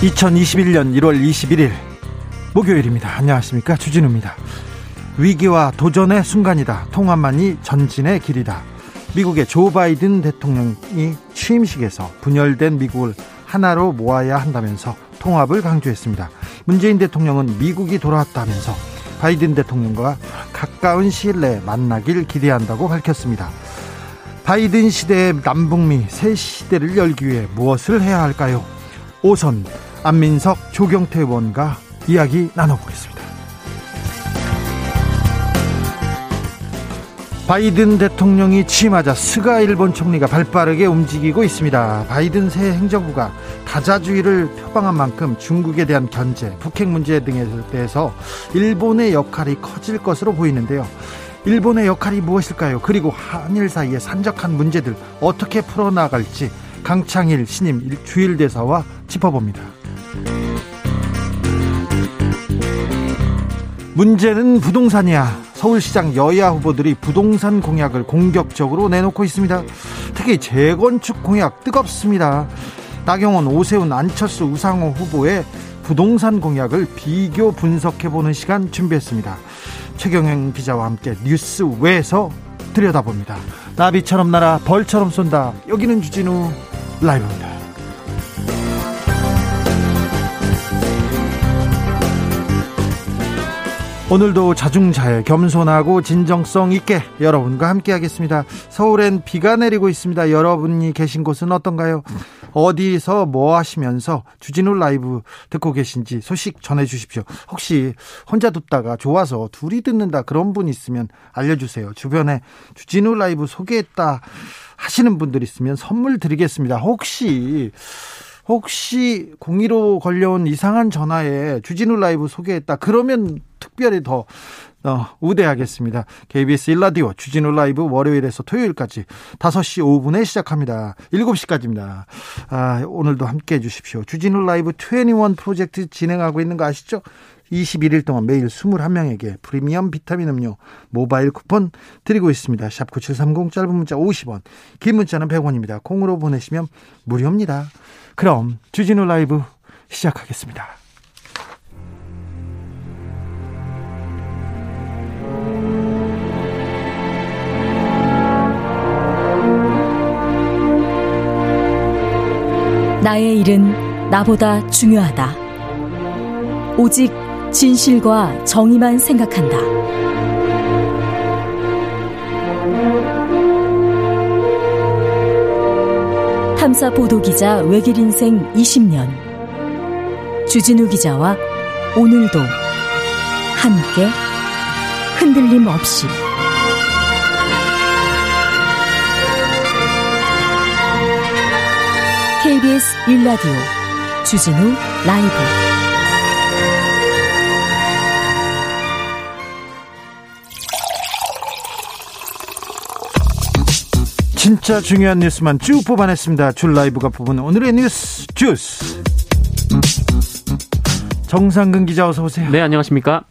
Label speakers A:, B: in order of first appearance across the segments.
A: 2021년 1월 21일 목요일입니다. 안녕하십니까. 주진우입니다. 위기와 도전의 순간이다. 통합만이 전진의 길이다. 미국의 조 바이든 대통령이 취임식에서 분열된 미국을 하나로 모아야 한다면서 통합을 강조했습니다. 문재인 대통령은 미국이 돌아왔다면서 바이든 대통령과 가까운 시일 내에 만나길 기대한다고 밝혔습니다. 바이든 시대의 남북미 새 시대를 열기 위해 무엇을 해야 할까요? 오선 안민석 조경태 의원과 이야기 나눠보겠습니다. 바이든 대통령이 취임하자 스가 일본 총리가 발빠르게 움직이고 있습니다. 바이든 새 행정부가 다자주의를 표방한 만큼 중국에 대한 견제, 북핵 문제 등에 대해서 일본의 역할이 커질 것으로 보이는데요. 일본의 역할이 무엇일까요? 그리고 한일 사이의 산적한 문제들 어떻게 풀어나갈지 강창일 신임 주일대사와 짚어봅니다. 문제는 부동산이야. 서울시장 여야 후보들이 부동산 공약을 공격적으로 내놓고 있습니다. 특히 재건축 공약 뜨겁습니다. 나경원, 오세훈, 안철수, 우상호 후보의 부동산 공약을 비교 분석해보는 시간 준비했습니다. 최경영 기자와 함께 뉴스 외에서 들여다봅니다. 나비처럼 날아 벌처럼 쏜다. 여기는 주진우 라이브입니다. 오늘도 자중자애 겸손하고 진정성 있게 여러분과 함께 하겠습니다. 서울엔 비가 내리고 있습니다. 여러분이 계신 곳은 어떤가요? 어디서 뭐 하시면서 주진우 라이브 듣고 계신지 소식 전해 주십시오. 혹시 혼자 듣다가 좋아서 둘이 듣는다 그런 분 있으면 알려주세요. 주변에 주진우 라이브 소개했다 하시는 분들 있으면 선물 드리겠습니다. 혹시 혹시 02로 걸려온 이상한 전화에 주진우 라이브 소개했다. 그러면 특별히 더 어, 우대하겠습니다. KBS 일라디오 주진우 라이브 월요일에서 토요일까지 5시 5분에 시작합니다. 7시까지입니다. 아, 오늘도 함께 해 주십시오. 주진우 라이브 21 프로젝트 진행하고 있는 거 아시죠? 21일 동안 매일 21명에게 프리미엄 비타민 음료 모바일 쿠폰 드리고 있습니다. 샵 9730 짧은 문자 50원, 긴 문자는 100원입니다. 콩으로 보내시면 무료입니다. 그럼 주진우 라이브 시작하겠습니다.
B: 나의 일은 나보다 중요하다. 오직 진실과 정의만 생각한다. 탐사 보도 기자 외길 인생 20년. 주진우 기자와 오늘도 함께 흔들림 없이 KBS 1라디오 주진우 라이브
A: 진짜 중요한 뉴스만 쭉 뽑아냈습니다. 줄 라이브가 뽑은 오늘의 뉴스 주스. 정상근 기자 어서 오세요.
C: 네, 안녕하십니까?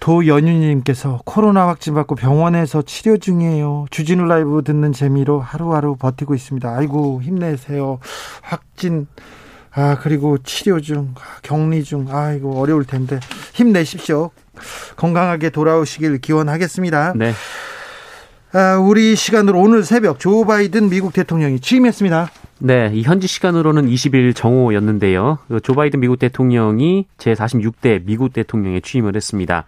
A: 도연유님께서 코로나 확진 받고 병원에서 치료 중이에요. 주진우 라이브 듣는 재미로 하루하루 버티고 있습니다. 아이고 힘내세요. 확진 아 그리고 치료 중 격리 중 아이고 어려울 텐데 힘내십시오. 건강하게 돌아오시길 기원하겠습니다.
C: 네.
A: 아, 우리 시간으로 오늘 새벽 조 바이든 미국 대통령이 취임했습니다.
C: 네, 이 현지 시간으로는 20일 정오였는데요. 조 바이든 미국 대통령이 제46대 미국 대통령에 취임을 했습니다.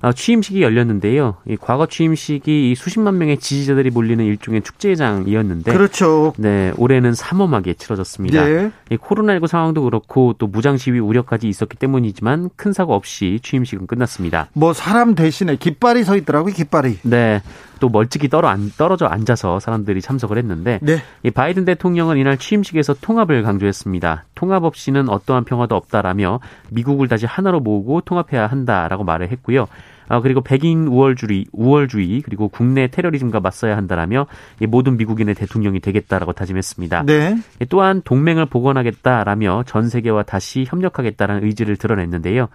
C: 어, 취임식이 열렸는데요. 이 과거 취임식이 수십만 명의 지지자들이 몰리는 일종의 축제장이었는데,
A: 그렇죠.
C: 네, 올해는 삼엄하게 치러졌습니다.
A: 네.
C: 이 코로나19 상황도 그렇고 또 무장 시위 우려까지 있었기 때문이지만 큰 사고 없이 취임식은 끝났습니다.
A: 뭐 사람 대신에 깃발이 서 있더라고요. 깃발이.
C: 네. 또 멀찍이 떨어 안, 떨어져 앉아서 사람들이 참석을 했는데
A: 네.
C: 이 바이든 대통령은 이날 취임식에서 통합을 강조했습니다. 통합 없이는 어떠한 평화도 없다라며 미국을 다시 하나로 모으고 통합해야 한다라고 말을 했고요. 아, 그리고 백인 우월주의, 우월주의 그리고 국내 테러리즘과 맞서야 한다라며 모든 미국인의 대통령이 되겠다라고 다짐했습니다.
A: 네.
C: 또한 동맹을 복원하겠다라며 전 세계와 다시 협력하겠다는 의지를 드러냈는데요.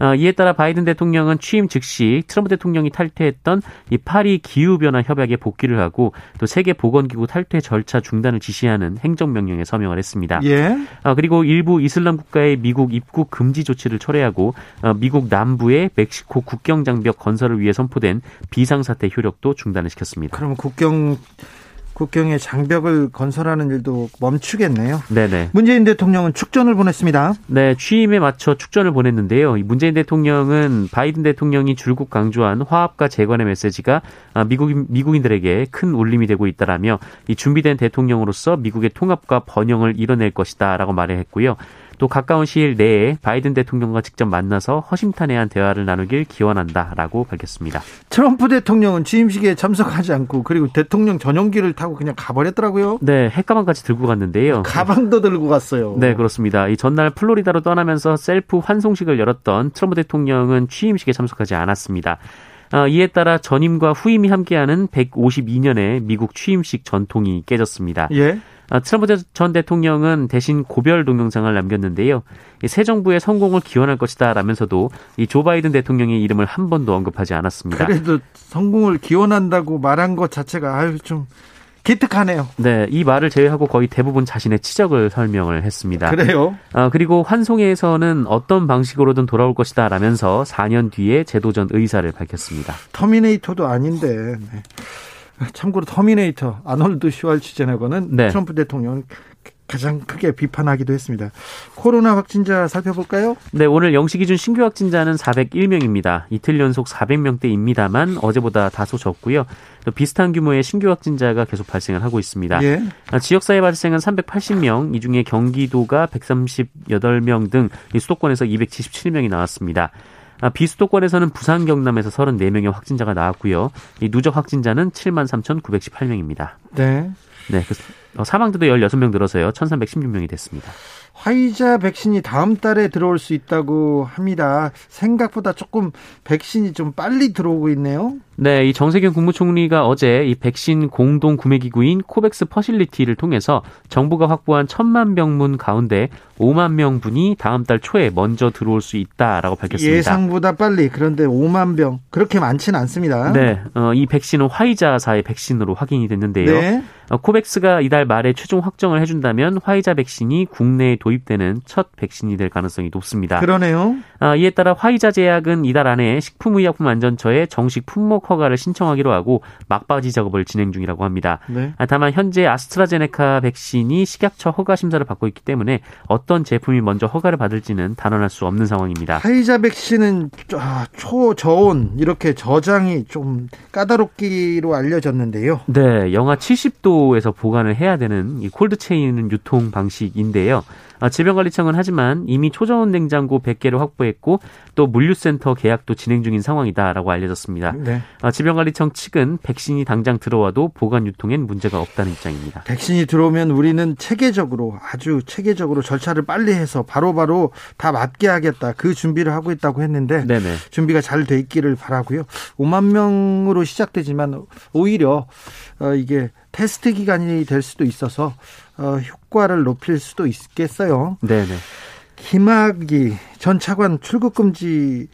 C: 어, 이에 따라 바이든 대통령은 취임 즉시 트럼프 대통령이 탈퇴했던 이 파리 기후변화 협약에 복귀를 하고 또 세계 보건기구 탈퇴 절차 중단을 지시하는 행정명령에 서명을 했습니다.
A: 예.
C: 어, 그리고 일부 이슬람 국가의 미국 입국 금지 조치를 철회하고 어, 미국 남부의 멕시코 국경 장벽 건설을 위해 선포된 비상사태 효력도 중단을 시켰습니다.
A: 그럼 국경 국경에 장벽을 건설하는 일도 멈추겠네요.
C: 네네.
A: 문재인 대통령은 축전을 보냈습니다.
C: 네, 취임에 맞춰 축전을 보냈는데요. 문재인 대통령은 바이든 대통령이 줄곧 강조한 화합과 재건의 메시지가 아, 미국인, 미국인들에게 큰 울림이 되고 있다라며 이 준비된 대통령으로서 미국의 통합과 번영을 이뤄낼 것이다라고 말했고요. 또 가까운 시일 내에 바이든 대통령과 직접 만나서 허심탄회한 대화를 나누길 기원한다라고 밝혔습니다.
A: 트럼프 대통령은 취임식에 참석하지 않고 그리고 대통령 전용기를 타고 그냥 가버렸더라고요.
C: 네, 핵가방까지 들고 갔는데요.
A: 가방도 들고 갔어요.
C: 네, 그렇습니다. 이 전날 플로리다로 떠나면서 셀프 환송식을 열었던 트럼프 대통령은 취임식에 참석하지 않았습니다. 어, 이에 따라 전임과 후임이 함께하는 152년의 미국 취임식 전통이 깨졌습니다.
A: 예.
C: 아, 트럼프 전 대통령은 대신 고별 동영상을 남겼는데요. 새 정부의 성공을 기원할 것이다 라면서도 이 조 바이든 대통령의 이름을 한 번도 언급하지 않았습니다.
A: 그래도 성공을 기원한다고 말한 것 자체가 아유 좀 기특하네요.
C: 네, 이 말을 제외하고 거의 대부분 자신의 치적을 설명을 했습니다.
A: 그래요?
C: 아, 그리고 환송회에서는 어떤 방식으로든 돌아올 것이다 라면서 4년 뒤에 재도전 의사를 밝혔습니다.
A: 터미네이터도 아닌데. 네. 참고로 터미네이터 아놀드 슈왈츠제네거는 네. 트럼프 대통령 가장 크게 비판하기도 했습니다. 코로나 확진자 살펴볼까요?
C: 네, 오늘 영시 기준 신규 확진자는 401명입니다. 이틀 연속 400명대입니다만 어제보다 다소 적고요. 또 비슷한 규모의 신규 확진자가 계속 발생을 하고 있습니다. 예. 지역사회 발생은 380명, 이 중에 경기도가 138명 등 수도권에서 277명이 나왔습니다. 아, 비수도권에서는 부산 경남에서 34명의 확진자가 나왔고요. 이 누적 확진자는 7만 3,918명입니다.
A: 네.
C: 네. 그 어, 사망자도 16명 늘어서요. 1,316명이 됐습니다.
A: 화이자 백신이 다음 달에 들어올 수 있다고 합니다. 생각보다 조금 백신이 좀 빨리 들어오고 있네요.
C: 네, 이 정세균 국무총리가 어제 이 백신 공동 구매 기구인 코백스 퍼실리티를 통해서 정부가 확보한 천만 명분 가운데 5만 명분이 다음 달 초에 먼저 들어올 수 있다라고 밝혔습니다.
A: 예상보다 빨리 그런데 5만 명 그렇게 많지는 않습니다.
C: 네, 어, 이 백신은 화이자사의 백신으로 확인이 됐는데요. 네. 어, 코백스가 이달 말에 최종 확정을 해준다면 화이자 백신이 국내에 도입되는 첫 백신이 될 가능성이 높습니다.
A: 그러네요.
C: 아, 이에 따라 화이자 제약은 이달 안에 식품의약품안전처에 정식 품목 허가를 신청하기로 하고 막바지 작업을 진행 중이라고 합니다. 네. 아, 다만 현재 아스트라제네카 백신이 식약처 허가 심사를 받고 있기 때문에 어떤 제품이 먼저 허가를 받을지는 단언할 수 없는 상황입니다.
A: 화이자 백신은 아, 초저온 이렇게 저장이 좀 까다롭기로 알려졌는데요.
C: 네, 영하 70도에서 보관을 해야 되는 이 콜드체인 유통 방식인데요. 아, 질병관리청은 하지만 이미 초저온 냉장고 100개를 확보했고 또 물류센터 계약도 진행 중인 상황이다라고 알려졌습니다. 네. 아, 질병관리청 측은 백신이 당장 들어와도 보관 유통엔 문제가 없다는 입장입니다.
A: 백신이 들어오면 우리는 체계적으로 아주 체계적으로 절차를 빨리 해서 바로바로 바로 다 맞게 하겠다 그 준비를 하고 있다고 했는데 네네. 준비가 잘 돼 있기를 바라고요. 5만 명으로 시작되지만 오히려 어, 이게 테스트 기간이 될 수도 있어서 어, 효과를 높일 수도 있겠어요.
C: 네네.
A: 김학이 전 차관 출국 금지에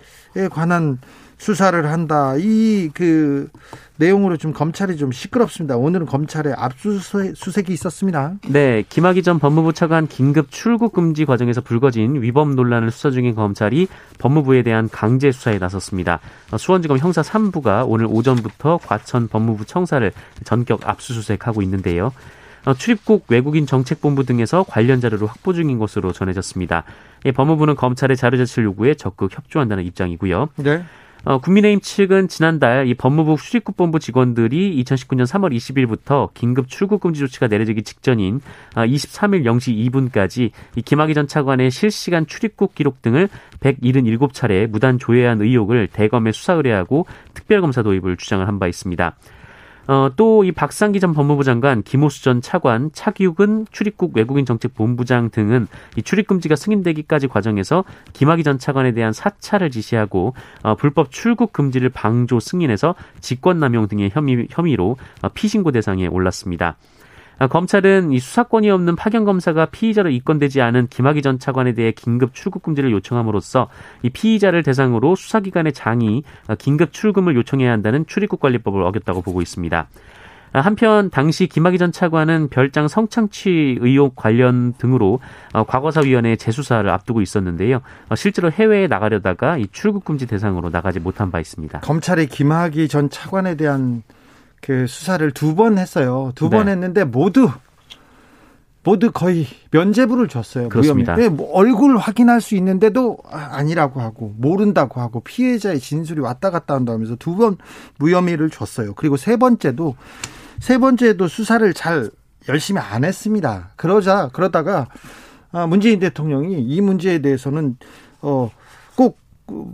A: 관한 수사를 한다. 이 그 내용으로 좀 검찰이 좀 시끄럽습니다. 오늘은 검찰에 압수수색이 있었습니다.
C: 네, 김학의 전 법무부 차관 긴급 출국 금지 과정에서 불거진 위법 논란을 수사 중인 검찰이 법무부에 대한 강제 수사에 나섰습니다. 수원지검 형사 3부가 오늘 오전부터 과천 법무부 청사를 전격 압수수색하고 있는데요. 어, 출입국 외국인 정책본부 등에서 관련 자료를 확보 중인 것으로 전해졌습니다. 예, 법무부는 검찰의 자료 제출 요구에 적극 협조한다는 입장이고요. 네. 어, 국민의힘 측은 지난달 이 법무부 출입국본부 직원들이 2019년 3월 20일부터 긴급 출국 금지 조치가 내려지기 직전인 23일 0시 2분까지 이 김학의 전 차관의 실시간 출입국 기록 등을 177차례 무단 조회한 의혹을 대검에 수사 의뢰하고 특별검사 도입을 주장을 한 바 있습니다. 어, 또 이 박상기 전 법무부 장관, 김호수 전 차관, 차기욱은 출입국 외국인 정책 본부장 등은 이 출입 금지가 승인되기까지 과정에서 김학의 전 차관에 대한 사찰을 지시하고 어, 불법 출국 금지를 방조 승인해서 직권남용 등의 혐의, 혐의로 어, 피신고 대상에 올랐습니다. 아, 검찰은 이 수사권이 없는 파견 검사가 피의자로 입건되지 않은 김학의 전 차관에 대해 긴급 출국 금지를 요청함으로써 이 피의자를 대상으로 수사기관의 장이 아, 긴급 출금을 요청해야 한다는 출입국 관리법을 어겼다고 보고 있습니다. 아, 한편 당시 김학의 전 차관은 별장 성창취 의혹 관련 등으로 어, 과거사위원회 재수사를 앞두고 있었는데요. 어, 실제로 해외에 나가려다가 이 출국 금지 대상으로 나가지 못한 바 있습니다.
A: 검찰이 김학의 전 차관에 대한 그 수사를 두 번 했어요. 두번 네. 했는데 모두 모두 거의 면죄부를 줬어요.
C: 그렇습니다.
A: 무혐의. 뭐 얼굴 확인할 수 있는데도 아니라고 하고 모른다고 하고 피해자의 진술이 왔다 갔다 한다 하면서 두 번 무혐의를 줬어요. 그리고 세 번째도 세 번째도 수사를 잘 열심히 안 했습니다. 그러자 그러다가 아, 문재인 대통령이 이 문제에 대해서는 어꼭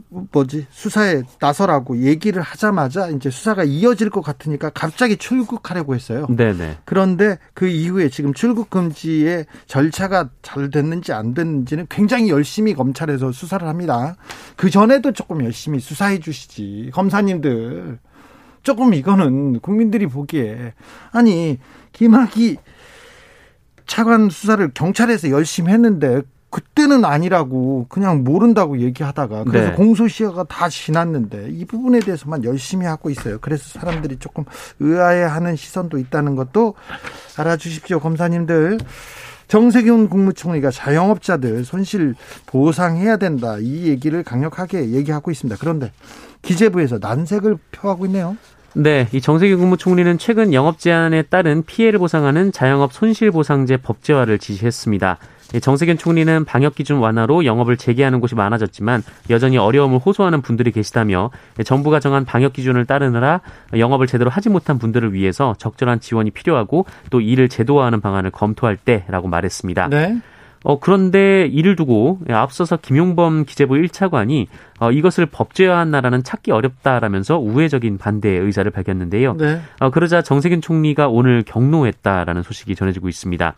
A: 뭐지 수사에 나서라고 얘기를 하자마자 이제 수사가 이어질 것 같으니까 갑자기 출국하려고 했어요.
C: 네네.
A: 그런데 그 이후에 지금 출국 금지의 절차가 잘 됐는지 안 됐는지는 굉장히 열심히 검찰에서 수사를 합니다. 그 전에도 조금 열심히 수사해 주시지 검사님들 조금 이거는 국민들이 보기에 아니 김학이 차관 수사를 경찰에서 열심히 했는데 그때는 아니라고 그냥 모른다고 얘기하다가 그래서 네. 공소시효가 다 지났는데 이 부분에 대해서만 열심히 하고 있어요. 그래서 사람들이 조금 의아해하는 시선도 있다는 것도 알아주십시오, 검사님들. 정세균 국무총리가 자영업자들 손실 보상해야 된다 이 얘기를 강력하게 얘기하고 있습니다. 그런데 기재부에서 난색을 표하고 있네요.
C: 네, 이 정세균 국무총리는 최근 영업 제한에 따른 피해를 보상하는 자영업 손실보상제 법제화를 지시했습니다. 정세균 총리는 방역 기준 완화로 영업을 재개하는 곳이 많아졌지만 여전히 어려움을 호소하는 분들이 계시다며 정부가 정한 방역 기준을 따르느라 영업을 제대로 하지 못한 분들을 위해서 적절한 지원이 필요하고 또 이를 제도화하는 방안을 검토할 때라고 말했습니다.
A: 네.
C: 어, 그런데 이를 두고 앞서서 김용범 기재부 1차관이 어, 이것을 법제화한 나라는 찾기 어렵다라면서 우회적인 반대의 의사를 밝혔는데요.
A: 네.
C: 어, 그러자 정세균 총리가 오늘 경로했다라는 소식이 전해지고 있습니다.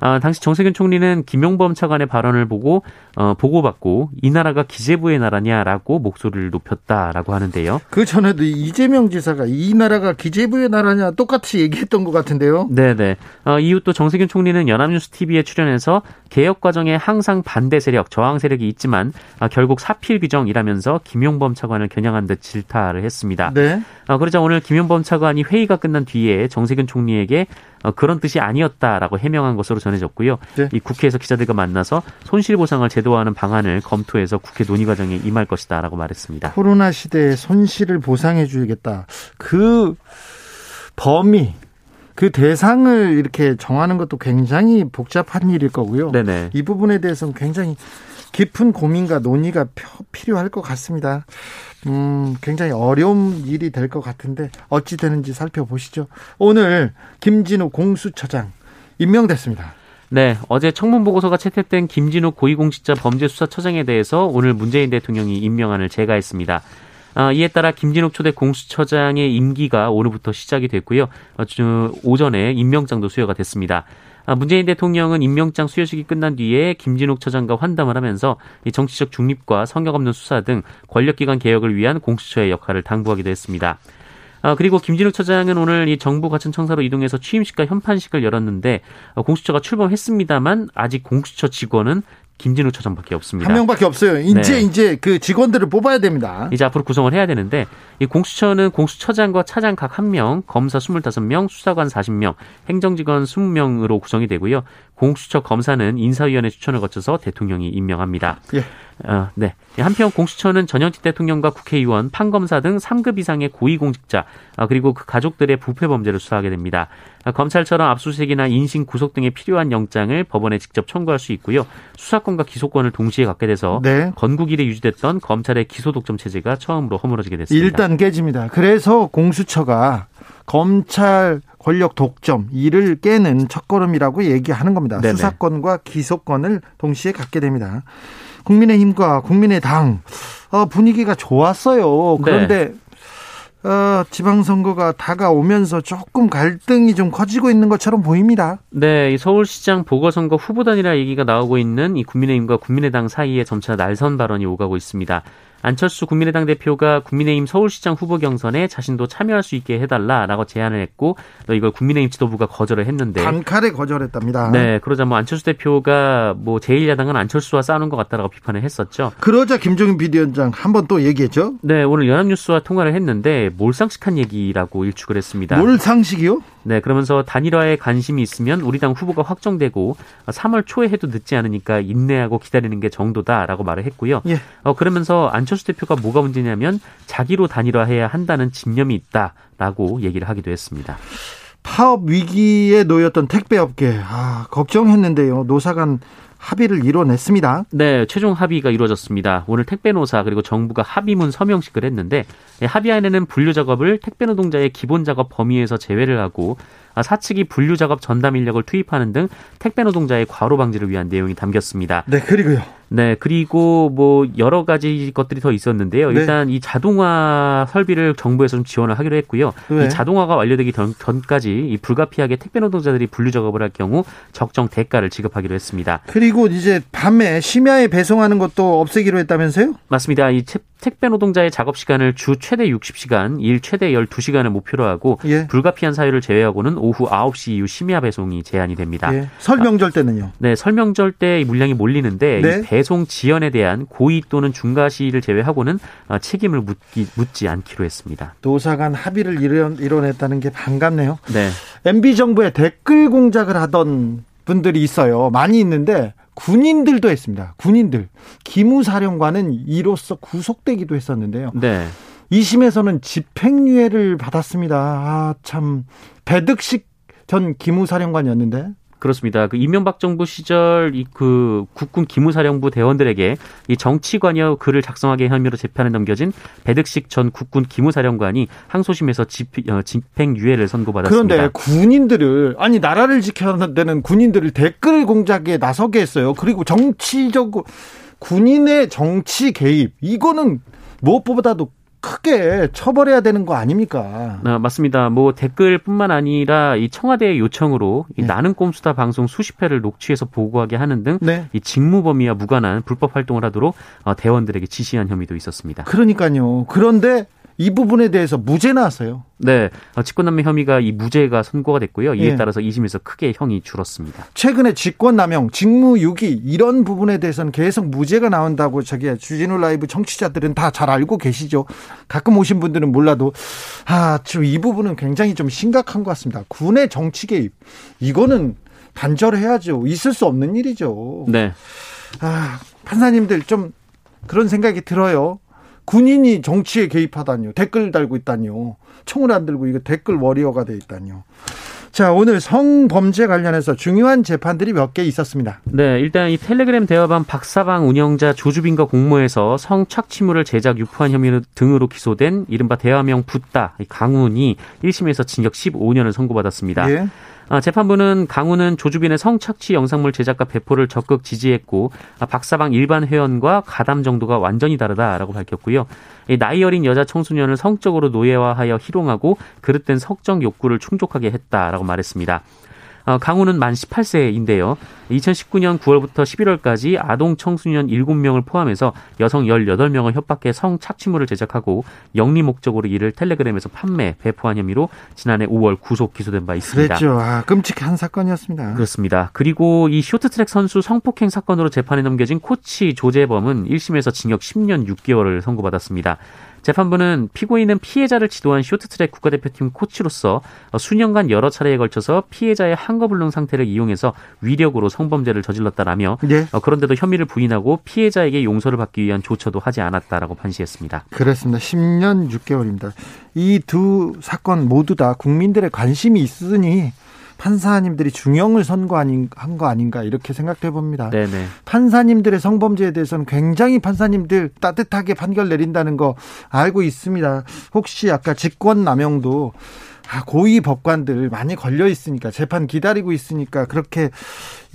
C: 아, 당시 정세균 총리는 김용범 차관의 발언을 보고 어, 보고받고 이 나라가 기재부의 나라냐라고 목소리를 높였다라고 하는데요.
A: 그 전에도 이재명 지사가 이 나라가 기재부의 나라냐 똑같이 얘기했던 것 같은데요.
C: 네네. 어, 이후 또 정세균 총리는 연합뉴스 TV에 출연해서 개혁 과정에 항상 반대 세력, 저항 세력이 있지만 아, 결국 사필 규정이라면서 김용범 차관을 겨냥한 듯 질타를 했습니다.
A: 네.
C: 아, 그러자 오늘 김용범 차관이 회의가 끝난 뒤에 정세균 총리에게 어, 그런 뜻이 아니었다라고 해명한 것으로 전해졌고요. 네. 이 국회에서 기자들과 만나서 손실보상을 제도화하는 방안을 검토해서 국회 논의 과정에 임할 것이다라고 말했습니다.
A: 코로나 시대에 손실을 보상해 주겠다. 그 범위 그 대상을 이렇게 정하는 것도 굉장히 복잡한 일일 거고요.
C: 네네.
A: 이 부분에 대해서는 굉장히 깊은 고민과 논의가 필요할 것 같습니다. 음, 굉장히 어려운 일이 될 것 같은데 어찌 되는지 살펴보시죠. 오늘 김진우 공수처장 임명됐습니다.
C: 네, 어제 청문 보고서가 채택된 김진우 고위공직자 범죄수사처장에 대해서 오늘 문재인 대통령이 임명안을 제가했습니다. 아, 이에 따라 김진욱 초대 공수처장의 임기가 오늘부터 시작이 됐고요. 어, 오전에 임명장도 수여가 됐습니다. 아, 문재인 대통령은 임명장 수여식이 끝난 뒤에 김진욱 처장과 환담을 하면서 정치적 중립과 성역 없는 수사 등 권력기관 개혁을 위한 공수처의 역할을 당부하기도 했습니다. 아, 그리고 김진욱 처장은 오늘 이 정부 과천청사로 이동해서 취임식과 현판식을 열었는데 어, 공수처가 출범했습니다만 아직 공수처 직원은 김진우 처장밖에 없습니다.
A: 한 명밖에 없어요. 이제 네. 이제 그 직원들을 뽑아야 됩니다.
C: 이제 앞으로 구성을 해야 되는데 이 공수처는 공수처장과 차장 각 1명, 검사 25명, 수사관 40명, 행정직원 20명으로 구성이 되고요. 공수처 검사는 인사위원회 추천을 거쳐서 대통령이 임명합니다.
A: 예.
C: 어, 네. 한편 공수처는 전현직 대통령과 국회의원, 판검사 등 3급 이상의 고위공직자 아, 그리고 그 가족들의 부패 범죄를 수사하게 됩니다. 아, 검찰처럼 압수수색이나 인신 구속 등에 필요한 영장을 법원에 직접 청구할 수 있고요. 수사권과 기소권을 동시에 갖게 돼서 네. 건국 이래 유지됐던 검찰의 기소 독점 체제가 처음으로 허물어지게 됐습니다.
A: 일단 깨집니다. 그래서 공수처가 검찰 권력 독점 이를 깨는 첫걸음이라고 얘기하는 겁니다. 네네. 수사권과 기소권을 동시에 갖게 됩니다. 국민의힘과 국민의당 어, 분위기가 좋았어요. 그런데 네. 어, 지방선거가 다가오면서 조금 갈등이 좀 커지고 있는 것처럼 보입니다.
C: 네, 서울시장 보궐선거 후보단이라 얘기가 나오고 있는 이 국민의힘과 국민의당 사이에 점차 날선 발언이 오가고 있습니다. 안철수 국민의당 대표가 국민의힘 서울시장 후보 경선에 자신도 참여할 수 있게 해달라라고 제안을 했고 이걸 국민의힘 지도부가 거절을 했는데
A: 단칼에 거절했답니다.
C: 네, 그러자 뭐 안철수 대표가 뭐 제1야당은 안철수와 싸우는 것 같다라고 비판을 했었죠.
A: 그러자 김종인 비대위원장 한 번 또 얘기했죠.
C: 네, 오늘 연합뉴스와 통화를 했는데 몰상식한 얘기라고 일축을 했습니다.
A: 몰상식이요?
C: 네, 그러면서 단일화에 관심이 있으면 우리 당 후보가 확정되고 3월 초에 해도 늦지 않으니까 인내하고 기다리는 게 정도다라고 말을 했고요. 예. 어, 그러면서 안철수 대표가 뭐가 문제냐면 자기로 단일화해야 한다는 집념이 있다라고 얘기를 하기도 했습니다.
A: 파업 위기에 놓였던 택배업계 아, 걱정했는데요. 노사간 합의를 이뤄냈습니다.
C: 네, 최종 합의가 이루어졌습니다. 오늘 택배노사 그리고 정부가 합의문 서명식을 했는데 합의안에는 분류 작업을 택배 노동자의 기본 작업 범위에서 제외를 하고 아, 사측이 분류 작업 전담 인력을 투입하는 등 택배 노동자의 과로 방지를 위한 내용이 담겼습니다.
A: 네, 그리고요.
C: 네, 그리고 뭐 여러 가지 것들이 더 있었는데요. 네. 일단 이 자동화 설비를 정부에서 좀 지원을 하기로 했고요. 네. 이 자동화가 완료되기 전, 까지이 불가피하게 택배 노동자들이 분류 작업을 할 경우 적정 대가를 지급하기로 했습니다.
A: 그리고 이제 밤에 심야에 배송하는 것도 없애기로 했다면서요?
C: 맞습니다. 이 택배 노동자의 작업 시간을 주 최대 60시간, 일 최대 12시간을 목표로 하고 예. 불가피한 사유를 제외하고는 오후 9시 이후 심야 배송이 제한이 됩니다. 예.
A: 설명절 때는요?
C: 네, 설명절 때 물량이 몰리는데 네. 배송 지연에 대한 고의 또는 중과 시를 제외하고는 어, 책임을 묻기, 묻지 않기로 했습니다.
A: 노사 간 합의를 이뤄냈다는 게 반갑네요. 네. MB 정부의 댓글 공작을 하던 분들이 있어요. 많이 있는데 군인들도 했습니다. 군인들. 기무사령관은 이로써 구속되기도 했었는데요. 네. 2심에서는 집행유예를 받았습니다. 아, 참. 배득식 전 기무사령관이었는데
C: 그렇습니다. 그 이명박 정부 시절 이 그 국군 기무사령부 대원들에게 이 정치관여 글을 작성하게 혐의로 재판에 넘겨진 배득식 전 국군 기무사령관이 항소심에서 집, 어, 집행유예를 선고받았습니다.
A: 그런데 군인들을 아니 나라를 지켜야 되는 군인들을 댓글 공작에 나서게 했어요. 그리고 정치적 군인의 정치 개입 이거는 무엇보다도 크게 처벌해야 되는 거 아닙니까?
C: 아, 맞습니다. 뭐 댓글뿐만 아니라 이 청와대의 요청으로 이 네. 나는 꼼수다 방송 수십 회를 녹취해서 보고하게 하는 등이 네. 직무 범위와 무관한 불법 활동을 하도록 어, 대원들에게 지시한 혐의도 있었습니다.
A: 그러니까요. 그런데 이 부분에 대해서 무죄 나왔어요.
C: 네. 어, 직권남용 혐의가 이 무죄가 선고가 됐고요. 이에 예. 따라서 2심에서 크게 형이 줄었습니다.
A: 최근에 직권남용, 직무유기 이런 부분에 대해서는 계속 무죄가 나온다고 저기 주진우 라이브 청취자들은 다 잘 알고 계시죠. 가끔 오신 분들은 몰라도 아, 지금 이 부분은 굉장히 좀 심각한 것 같습니다. 군의 정치 개입 이거는 단절해야죠. 있을 수 없는 일이죠. 네. 아, 판사님들 좀 그런 생각이 들어요. 군인이 정치에 개입하다니요. 댓글 달고 있다니요. 총을 안 들고 이거 댓글 워리어가 돼 있다니요. 자, 오늘 성범죄 관련해서 중요한 재판들이 몇 개 있었습니다.
C: 네, 일단 이 텔레그램 대화방 박사방 운영자 조주빈과 공모해서 성착취물을 제작 유포한 혐의 등으로 기소된 이른바 대화명 붓다 강훈이 1심에서 징역 15년을 선고받았습니다. 예. 아, 재판부는 강훈은 조주빈의 성착취 영상물 제작과 배포를 적극 지지했고 아, 박사방 일반 회원과 가담 정도가 완전히 다르다라고 밝혔고요. 나이 어린 여자 청소년을 성적으로 노예화하여 희롱하고 그릇된 성적 욕구를 충족하게 했다라고 말했습니다. 어, 강우는 만 18세인데요. 2019년 9월부터 11월까지 아동 청소년 7명을 포함해서 여성 18명을 협박해 성착취물을 제작하고 영리 목적으로 이를 텔레그램에서 판매, 배포한 혐의로 지난해 5월 구속 기소된 바 있습니다.
A: 그렇죠. 아, 끔찍한 사건이었습니다.
C: 그렇습니다. 그리고 이 쇼트트랙 선수 성폭행 사건으로 재판에 넘겨진 코치 조재범은 1심에서 징역 10년 6개월을 선고받았습니다. 재판부는 피고인은 피해자를 지도한 쇼트트랙 국가대표팀 코치로서 수년간 여러 차례에 걸쳐서 피해자의 한거불능 상태를 이용해서 위력으로 성범죄를 저질렀다라며 네. 그런데도 혐의를 부인하고 피해자에게 용서를 받기 위한 조처도 하지 않았다라고 판시했습니다.
A: 그렇습니다. 10년 6개월입니다. 이 두 사건 모두 다 국민들의 관심이 있으니 판사님들이 중형을 선고한 거 아닌가 이렇게 생각해 봅니다. 네네. 판사님들의 성범죄에 대해서는 굉장히 판사님들 따뜻하게 판결 내린다는 거 알고 있습니다. 혹시 아까 직권남용도 아, 고위 법관들 많이 걸려 있으니까 재판 기다리고 있으니까 그렇게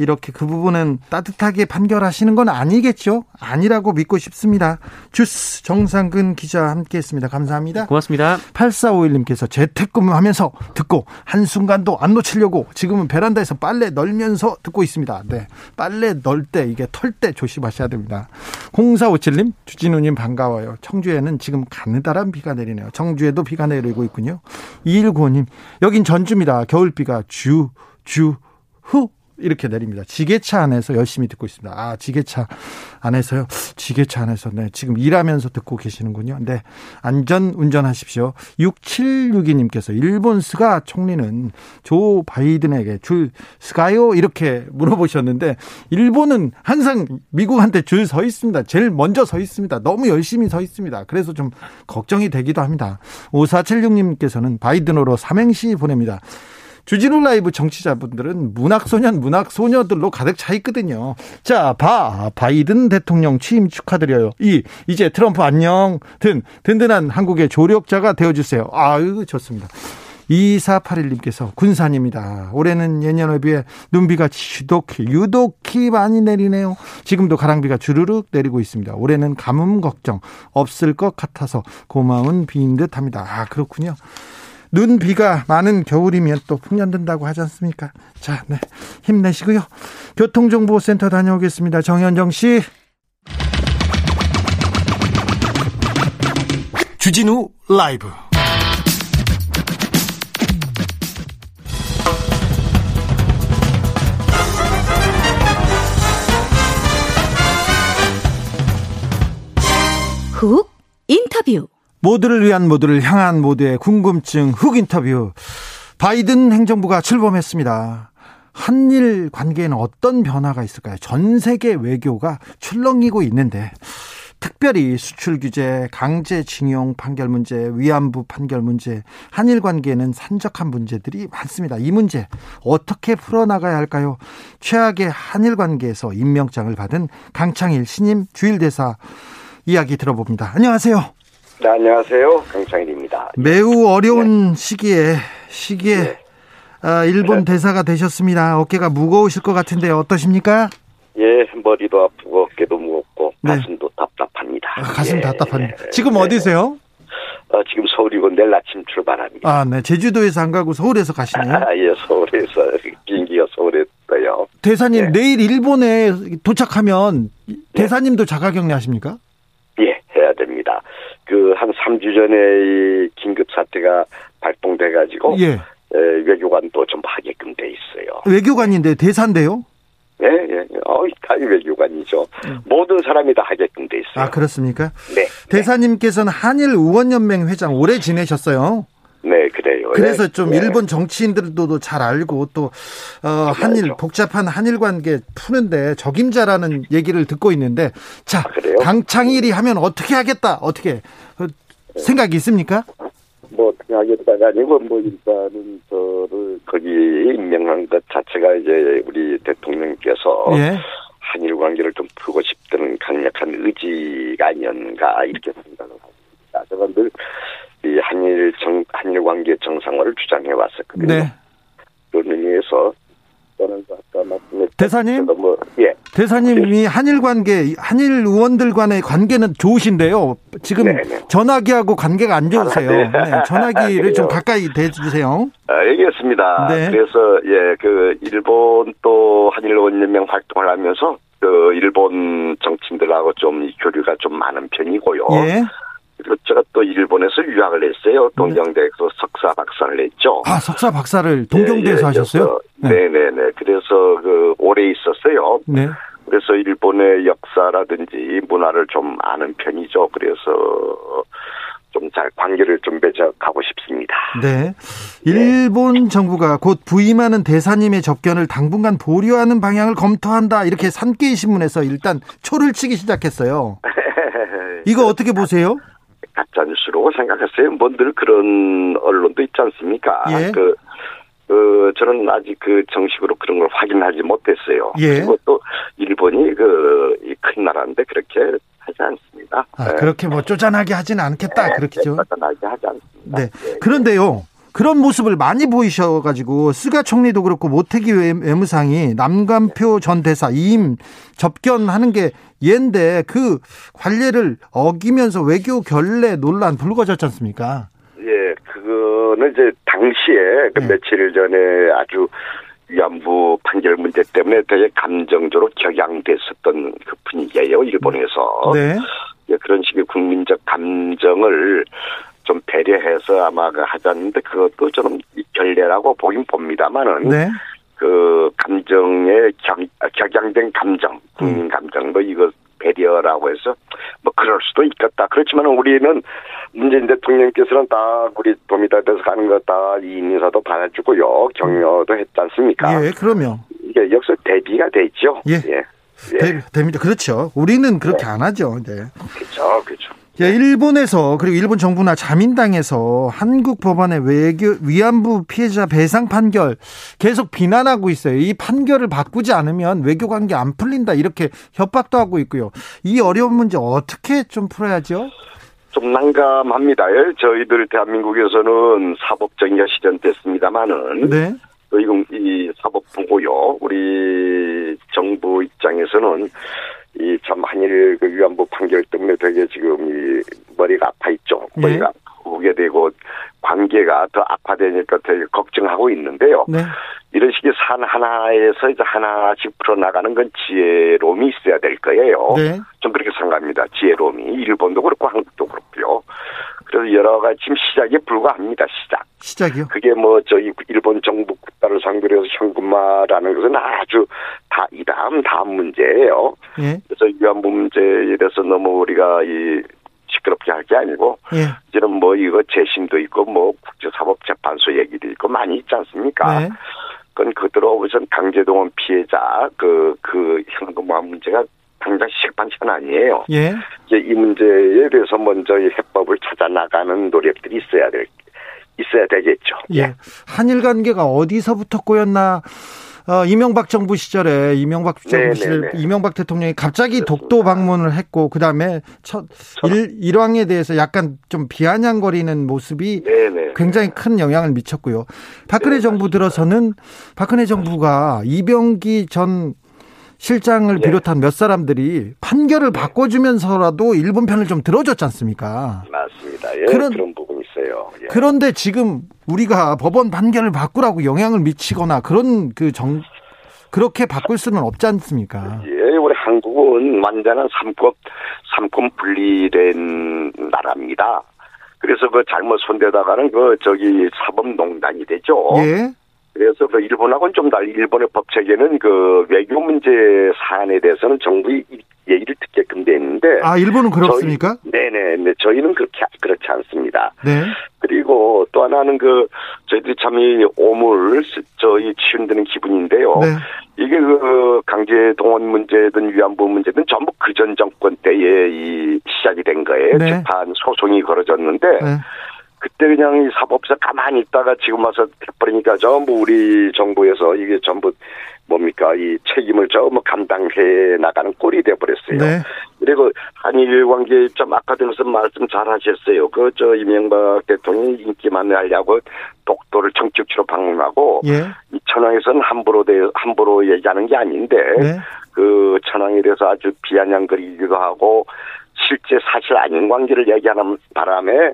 A: 이렇게 그 부분은 따뜻하게 판결하시는 건 아니겠죠? 아니라고 믿고 싶습니다. 주스 정상근 기자 함께 했습니다. 감사합니다.
C: 고맙습니다.
A: 8451님께서 재택근무 하면서 듣고 한순간도 안 놓치려고 지금은 베란다에서 빨래 널면서 듣고 있습니다. 네. 빨래 널 때 이게 털 때 조심하셔야 됩니다. 0457님, 주진우님 반가워요. 청주에는 지금 가느다란 비가 내리네요. 청주에도 비가 내리고 있군요. 2195님, 여긴 전주입니다. 겨울비가 주, 주, 후 이렇게 내립니다. 지게차 안에서 열심히 듣고 있습니다. 아, 지게차 안에서요? 지게차 안에서, 네. 지금 일하면서 듣고 계시는군요. 네. 안전 운전하십시오. 6762 님께서 일본 스가 총리는 조 바이든에게 줄 스가요? 이렇게 물어보셨는데, 일본은 항상 미국한테 줄 서 있습니다. 제일 먼저 서 있습니다. 너무 열심히 서 있습니다. 그래서 좀 걱정이 되기도 합니다. 5476 님께서는 바이든으로 삼행시 보냅니다. 주진우 라이브 청취자분들은 문학소년, 문학소녀들로 가득 차 있거든요. 자, 바, 바이든 대통령 취임 축하드려요. 이, 이제 트럼프 안녕. 든, 든든한 한국의 조력자가 되어주세요. 아유, 좋습니다. 2481님께서 군산입니다. 올해는 예년에 비해 눈비가 유독히, 유독히 많이 내리네요. 지금도 가랑비가 주르륵 내리고 있습니다. 올해는 가뭄 걱정 없을 것 같아서 고마운 비인 듯 합니다. 아, 그렇군요. 눈, 비가 많은 겨울이면 또 풍년된다고 하지 않습니까? 자, 네. 힘내시고요. 교통정보센터 다녀오겠습니다. 정현정 씨. 주진우 라이브.
B: 훅 인터뷰.
A: 모두를 위한 모두를 향한 모두의 궁금증 흑 인터뷰. 바이든 행정부가 출범했습니다. 한일 관계에는 어떤 변화가 있을까요? 전 세계 외교가 출렁이고 있는데 특별히 수출 규제, 강제징용 판결 문제, 위안부 판결 문제, 한일 관계에는 산적한 문제들이 많습니다. 이 문제 어떻게 풀어나가야 할까요? 최악의 한일 관계에서 임명장을 받은 강창일 신임 주일대사 이야기 들어봅니다. 안녕하세요.
D: 네, 안녕하세요. 강창일입니다.
A: 매우 어려운 네. 시기에 시기에 네. 아, 일본 네. 대사가 되셨습니다. 어깨가 무거우실 것 같은데 어떠십니까?
D: 예, 머리도 아프고 어깨도 무겁고 네. 가슴도 답답합니다.
A: 아, 가슴 예. 답답합니다. 지금 어디세요?
D: 어, 지금 서울이고 내일 아침 출발합니다.
A: 아, 네. 제주도에서 안 가고 서울에서 가시네요.
D: 아, 예, 서울에서 비행기가 서울에 떠요.
A: 대사님 네. 내일 일본에 도착하면 대사님도 자가격리 하십니까?
D: 그 한 3주 전에 이 긴급 사태가 발동돼 가지고 예. 외교관도 좀 하게끔 돼 있어요.
A: 외교관인데 대사인데요?
D: 네, 예, 어, 다 외교관이죠. 음. 모든 사람이 다 하게끔 돼 있어요.
A: 아, 그렇습니까? 네. 대사님께서는 한일 의원연맹 회장 오래 지내셨어요.
D: 네, 그래요.
A: 그래서 좀 네. 일본 정치인들도 잘 알고 또 어, 한일 복잡한 한일 관계 푸는데 적임자라는 얘기를 듣고 있는데 자 아, 강창일이 하면 어떻게 하겠다 어떻게 어, 생각이 있습니까?
D: 뭐 어떻게 하겠다가 아니고 뭐 일단은 저를 거기 임명한 것 자체가 이제 우리 대통령께서 예. 한일 관계를 좀 풀고 싶다는 강력한 의지가 아니었는가 이렇게 생각을 합 니다. 제가 늘 이 한일 정 한일 관계 정상화를 주장해 왔었거든요. 네. 그런 의미에서 저는 아까 말씀했
A: 대사님, 뭐, 예. 대사님이 한일 관계, 한일 의원들 간의 관계는 좋으신데요. 지금 네네. 네. 전화기하고 관계가 안 좋으세요. 아, 네. 네. 전화기를 좀 가까이 대주세요.
D: 아, 알겠습니다. 네. 그래서 예, 그 일본 또 한일 의원연맹 활동을 하면서 그 일본 정치인들하고 좀 교류가 좀 많은 편이고요. 예. 그리고 제가 또 일본에서 유학을 했어요. 동경대에서 석사 박사를 했죠.
A: 아 석사 박사를 동경대에서 예, 예, 하셨어요?
D: 네. 네 네 네. 그래서 그 오래 있었어요. 네. 그래서 일본의 역사라든지 문화를 좀 아는 편이죠. 그래서 좀 잘 관계를 좀 맺어가고 싶습니다.
A: 네. 일본 네. 정부가 곧 부임하는 대사님의 접견을 당분간 보류하는 방향을 검토한다. 이렇게 산케이 신문에서 일단 초를 치기 시작했어요. 이거 어떻게 보세요?
D: 가짜뉴스로 생각했어요. 뭔들 그런 언론도 있지 않습니까? 예. 그, 그, 저는 아직 그 정식으로 그런 걸 확인하지 못했어요. 예. 그리고 또 일본이 그, 큰 나라인데 그렇게 하지 않습니다.
A: 아, 네. 그렇게 뭐 쪼잔하게 하지는 않겠다. 네, 그렇겠죠.
D: 쪼잔하게 하지 않습니다. 네.
A: 네. 그런데요. 그런 모습을 많이 보이셔가지고 스가 총리도 그렇고 모태기 외무상이 남관표 전 대사 이임 접견하는 게 얘인데 그 관례를 어기면서 외교 결례 논란 불거졌지 않습니까?
D: 예, 그거는 이제 당시에 그 네. 며칠 전에 아주 위안부 판결 문제 때문에 되게 감정적으로 격양됐었던 그 분위기예요 일본에서. 네. 예, 그런 식의 국민적 감정을 좀 배려해서 아마 그 하자는데 그것도 좀 결례라고 보긴 봅니다만은 네. 그 감정의 격, 격양된 감정, 국민 음. 감정 뭐 이거 배려라고 해서 뭐 그럴 수도 있겠다. 그렇지만 우리는 문재인 대통령께서는 다 우리 도미다에서 가는 거 다 이인사도 받아주고요. 격려도 했지 않습니까?
A: 예, 그러면
D: 이게 역시 대비가 되죠.
A: 예. 예. 예. 됩니다. 그렇죠. 우리는 그렇게 네. 안 하죠. 네.
D: 그렇죠. 그렇죠.
A: 예, 일본에서 그리고 일본 정부나 자민당에서 한국 법원의 외교 위안부 피해자 배상 판결 계속 비난하고 있어요. 이 판결을 바꾸지 않으면 외교 관계 안 풀린다 이렇게 협박도 하고 있고요. 이 어려운 문제 어떻게 좀 풀어야죠?
D: 좀 난감합니다. 저희들 대한민국에서는 사법 정의가 시전됐습니다만은 네. 이건 이 사법부고요. 우리 정부 입장에서는 이 참 한일 그 위안부 판결 되게 지금 이 머리가 아파 있죠. 네. 머리가 아프게 되고 관계가 더 악화되니까 되게 걱정하고 있는데요. 네. 이런 식의 산 하나에서 이제 하나씩 풀어나가는 건 지혜로움이 있어야 될 거예요. 네. 좀 그렇게 생각합니다. 지혜로움이. 일본도 그렇고 한국도 그렇고요. 그래서 여러 가지 지금 시작에 불과합니다. 시작.
A: 시작이요?
D: 그게 뭐 저희 일본 정부 국가를 상대로 해서 현금화라는 것은 아주 다 이 다음 다음 문제예요. 예. 그래서 위안부 문제에 대해서 너무 우리가 이 시끄럽게 할 게 아니고 예. 이제는 뭐 이거 재심도 있고 뭐 국제사법재판소 얘기도 있고 많이 있지 않습니까? 네. 그건 그대로 우선 강제동원 피해자 그그 그 현금화 문제가 당장 실판치는 아니에요. 예. 이제 이 문제에 대해서 먼저 이 해법을 찾아 나가는 노력들이 있어야 될 있어야 되겠죠.
A: 예. 한일 관계가 어디서부터 꼬였나? 어, 이명박 정부 시절에 이명박 정부 네네네. 시절 이명박 대통령이 갑자기 그렇습니다. 독도 방문을 했고 그다음에 첫 일, 일왕에 대해서 약간 좀 비아냥거리는 모습이 네네. 굉장히 큰 영향을 미쳤고요. 박근혜 네, 정부 들어서는 박근혜 정부가 이병기 전 실장을 네. 비롯한 몇 사람들이 판결을 네. 바꿔주면서라도 일본 편을 좀 들어줬지 않습니까?
D: 맞습니다. 예, 그런, 그런 부분이 있어요.
A: 예. 그런데 지금 우리가 법원 판결을 바꾸라고 영향을 미치거나 그런 그 정, 그렇게 바꿀 수는 없지 않습니까?
D: 예, 우리 한국은 완전한 삼권, 삼권 분리된 나라입니다. 그래서 그 잘못 손대다가는 그 저기 사법농단이 되죠. 예. 그래서 그 일본하고는 좀 달리 일본의 법 체계는 그 외교 문제 사안에 대해서는 정부의 얘기를 듣게끔 돼 있는데
A: 아 일본은 그렇습니까?
D: 저희, 네네 네 저희는 그렇게 그렇지 않습니다. 네. 그리고 또 하나는 그 저희들이 참이 오물 저희 치운드는 기분인데요. 네. 이게 그 강제 동원 문제든 위안부 문제든 전부 그 전 정권 때에 이 시작이 된 거예요. 네. 재판 소송이 걸어졌는데. 네. 그때 그냥 이 사법사 가만히 있다가 지금 와서 해버리니까 전부 우리 정부에서 이게 전부 뭡니까 이 책임을 전부 감당해 나가는 꼴이 돼버렸어요. 네. 그리고 한일 관계 좀 아까 들어서 말씀 잘 하셨어요. 그 저 이명박 대통령이 인기만 하려고 독도를 정축지로 방문하고 예. 이 천황에서는 함부로 대 함부로 얘기하는 게 아닌데 네. 그 천황에 대해서 아주 비아냥거리기도 하고 실제 사실 아닌 관계를 얘기하는 바람에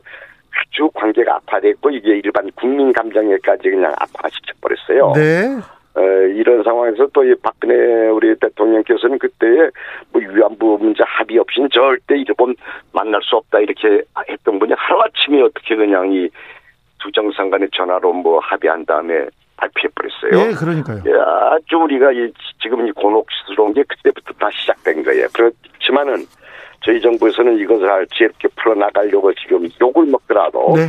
D: 아주 관계가 악화됐고 이게 일반 국민 감정에까지 그냥 악화시켜 버렸어요. 네. 어, 이런 상황에서 또 이 박근혜 우리 대통령께서는 그때에 뭐 위안부 문제 합의 없이는 절대 일본 만날 수 없다 이렇게 했던 분이 하루아침에 어떻게 그냥 이 두 정상 간의 전화로 뭐 합의한 다음에 발표해 버렸어요.
A: 예, 그러니까요.
D: 예, 아주 우리가 이 지금 이 곤혹스러운 게 그때부터 다 시작된 거예요. 그렇지만은 저희 정부에서는 이것을 지혜롭게 풀어나가려고 지금 욕을 먹더라도 네.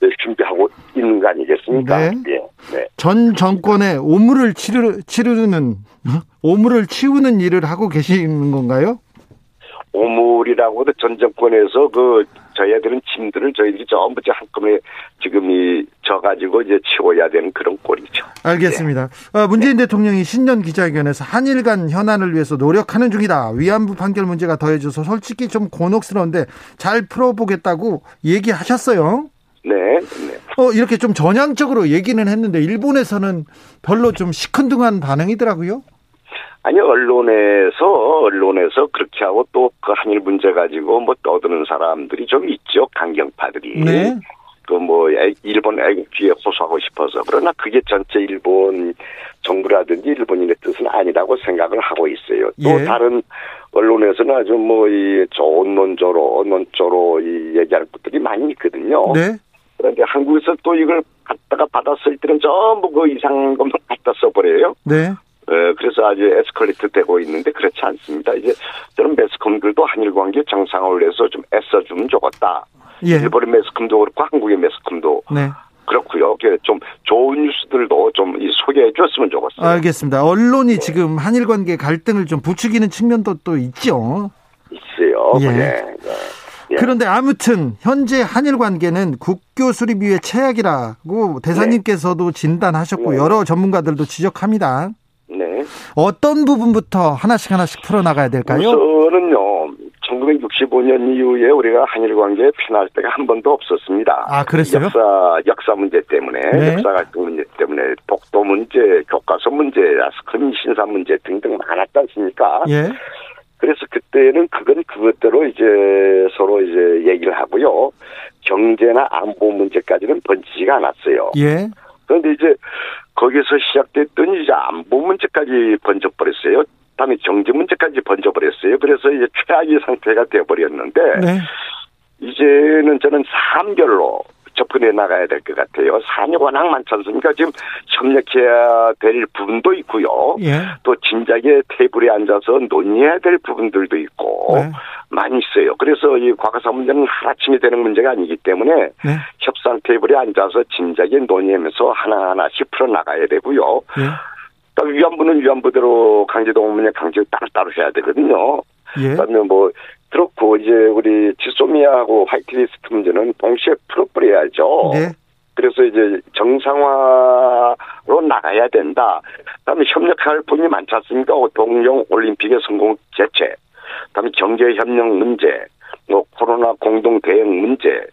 D: 네. 준비하고 있는 거 아니겠습니까? 네. 네.
A: 네. 전 정권의 오물을 치르, 치르는 오물을 치우는 일을 하고 계시는 건가요?
D: 오물이라고 도 전 정권에서 그 저희들은 짐들을 저희들이 전부 한꺼번에 지금 이 져가지고 이제 치워야 되는 그런 꼴이죠.
A: 알겠습니다. 네. 어, 문재인 네. 대통령이 신년 기자회견에서 한일 간 현안을 위해서 노력하는 중이다. 위안부 판결 문제가 더해져서 솔직히 좀 곤혹스러운데 잘 풀어보겠다고 얘기하셨어요.
D: 네. 네.
A: 어, 이렇게 좀 전향적으로 얘기는 했는데 일본에서는 별로 좀 시큰둥한 반응이더라고요.
D: 아니 언론에서 언론에서 그렇게 하고 또 그 한일 문제 가지고 뭐 떠드는 사람들이 좀 있죠 강경파들이. 네. 그뭐 일본 애국주의에 호소하고 싶어서 그러나 그게 전체 일본 정부라든지 일본인의 뜻은 아니라고 생각을 하고 있어요. 또 예. 다른 언론에서는 아주 뭐 이 좋은 논조로 논조로 이 얘기할 것들이 많이 있거든요. 네. 그런데 한국에서 또 이걸 갖다가 받았을 때는 전부 그 이상한 것만 갖다 써버려요. 네. 어, 그래서 아주 에스컬레이트 되고 있는데 그렇지 않습니다. 이제 저는 매스컴들도 한일 관계 정상화를 위해서 좀 애써 주면 좋겠다. 예. 일본의 매스컴도 그렇고 한국의 매스컴도 네. 그렇고요. 좀 좋은 뉴스들도 좀 소개해 줬으면 좋겠어요.
A: 알겠습니다. 언론이 네. 지금 한일 관계 갈등을 좀 부추기는 측면도 또 있죠.
D: 있어요. 예. 네.
A: 예. 그런데 아무튼 현재 한일 관계는 국교 수립 위의 최악이라고 대사님께서도 진단하셨고 네. 여러 전문가들도 지적합니다. 네. 어떤 부분부터 하나씩 하나씩 풀어나가야 될까요?
D: 우선은요. 1965년 이후에 우리가 한일 관계에 편할 때가 한 번도 없었습니다.
A: 아, 그랬어요?
D: 역사, 역사 문제 때문에, 네. 역사 갈등 문제 때문에, 독도 문제, 교과서 문제, 스크린 신사 문제 등등 많았지 않습니까? 예. 그래서 그때는 그건 그것대로 이제 서로 이제 얘기를 하고요. 경제나 안보 문제까지는 번지지가 않았어요. 예. 그런데 이제 거기서 시작됐던 이제 안보 문제까지 번져버렸어요. 다음에 경제 문제까지 번져버렸어요. 그래서 이제 최악의 상태가 되어버렸는데 네. 이제는 저는 3결로 접근해 나가야 될 것 같아요. 산이 워낙 많지 않습니까? 지금 협력해야 될 부분도 있고요. 예. 또 진작에 테이블에 앉아서 논의해야 될 부분들도 있고 네. 많이 있어요. 그래서 이 과거사 문제는 하나쯤이 되는 문제가 아니기 때문에 네. 협상 테이블에 앉아서 진작에 논의하면서 하나하나씩 풀어나가야 되고요. 예. 또 위안부는 위안부대로 강제동원 문제 강제 따로따로 해야 되거든요. 예. 그다음에 뭐 그렇고 이제 우리 지소미아하고 화이트리스트 문제는 동시에 풀어버려야죠. 네. 그래서 이제 정상화로 나가야 된다. 그다음에 협력할 분이 많지 않습니까? 동영 올림픽의 성공 재체, 그다음에 경제 협력 문제, 뭐 코로나 공동 대응 문제,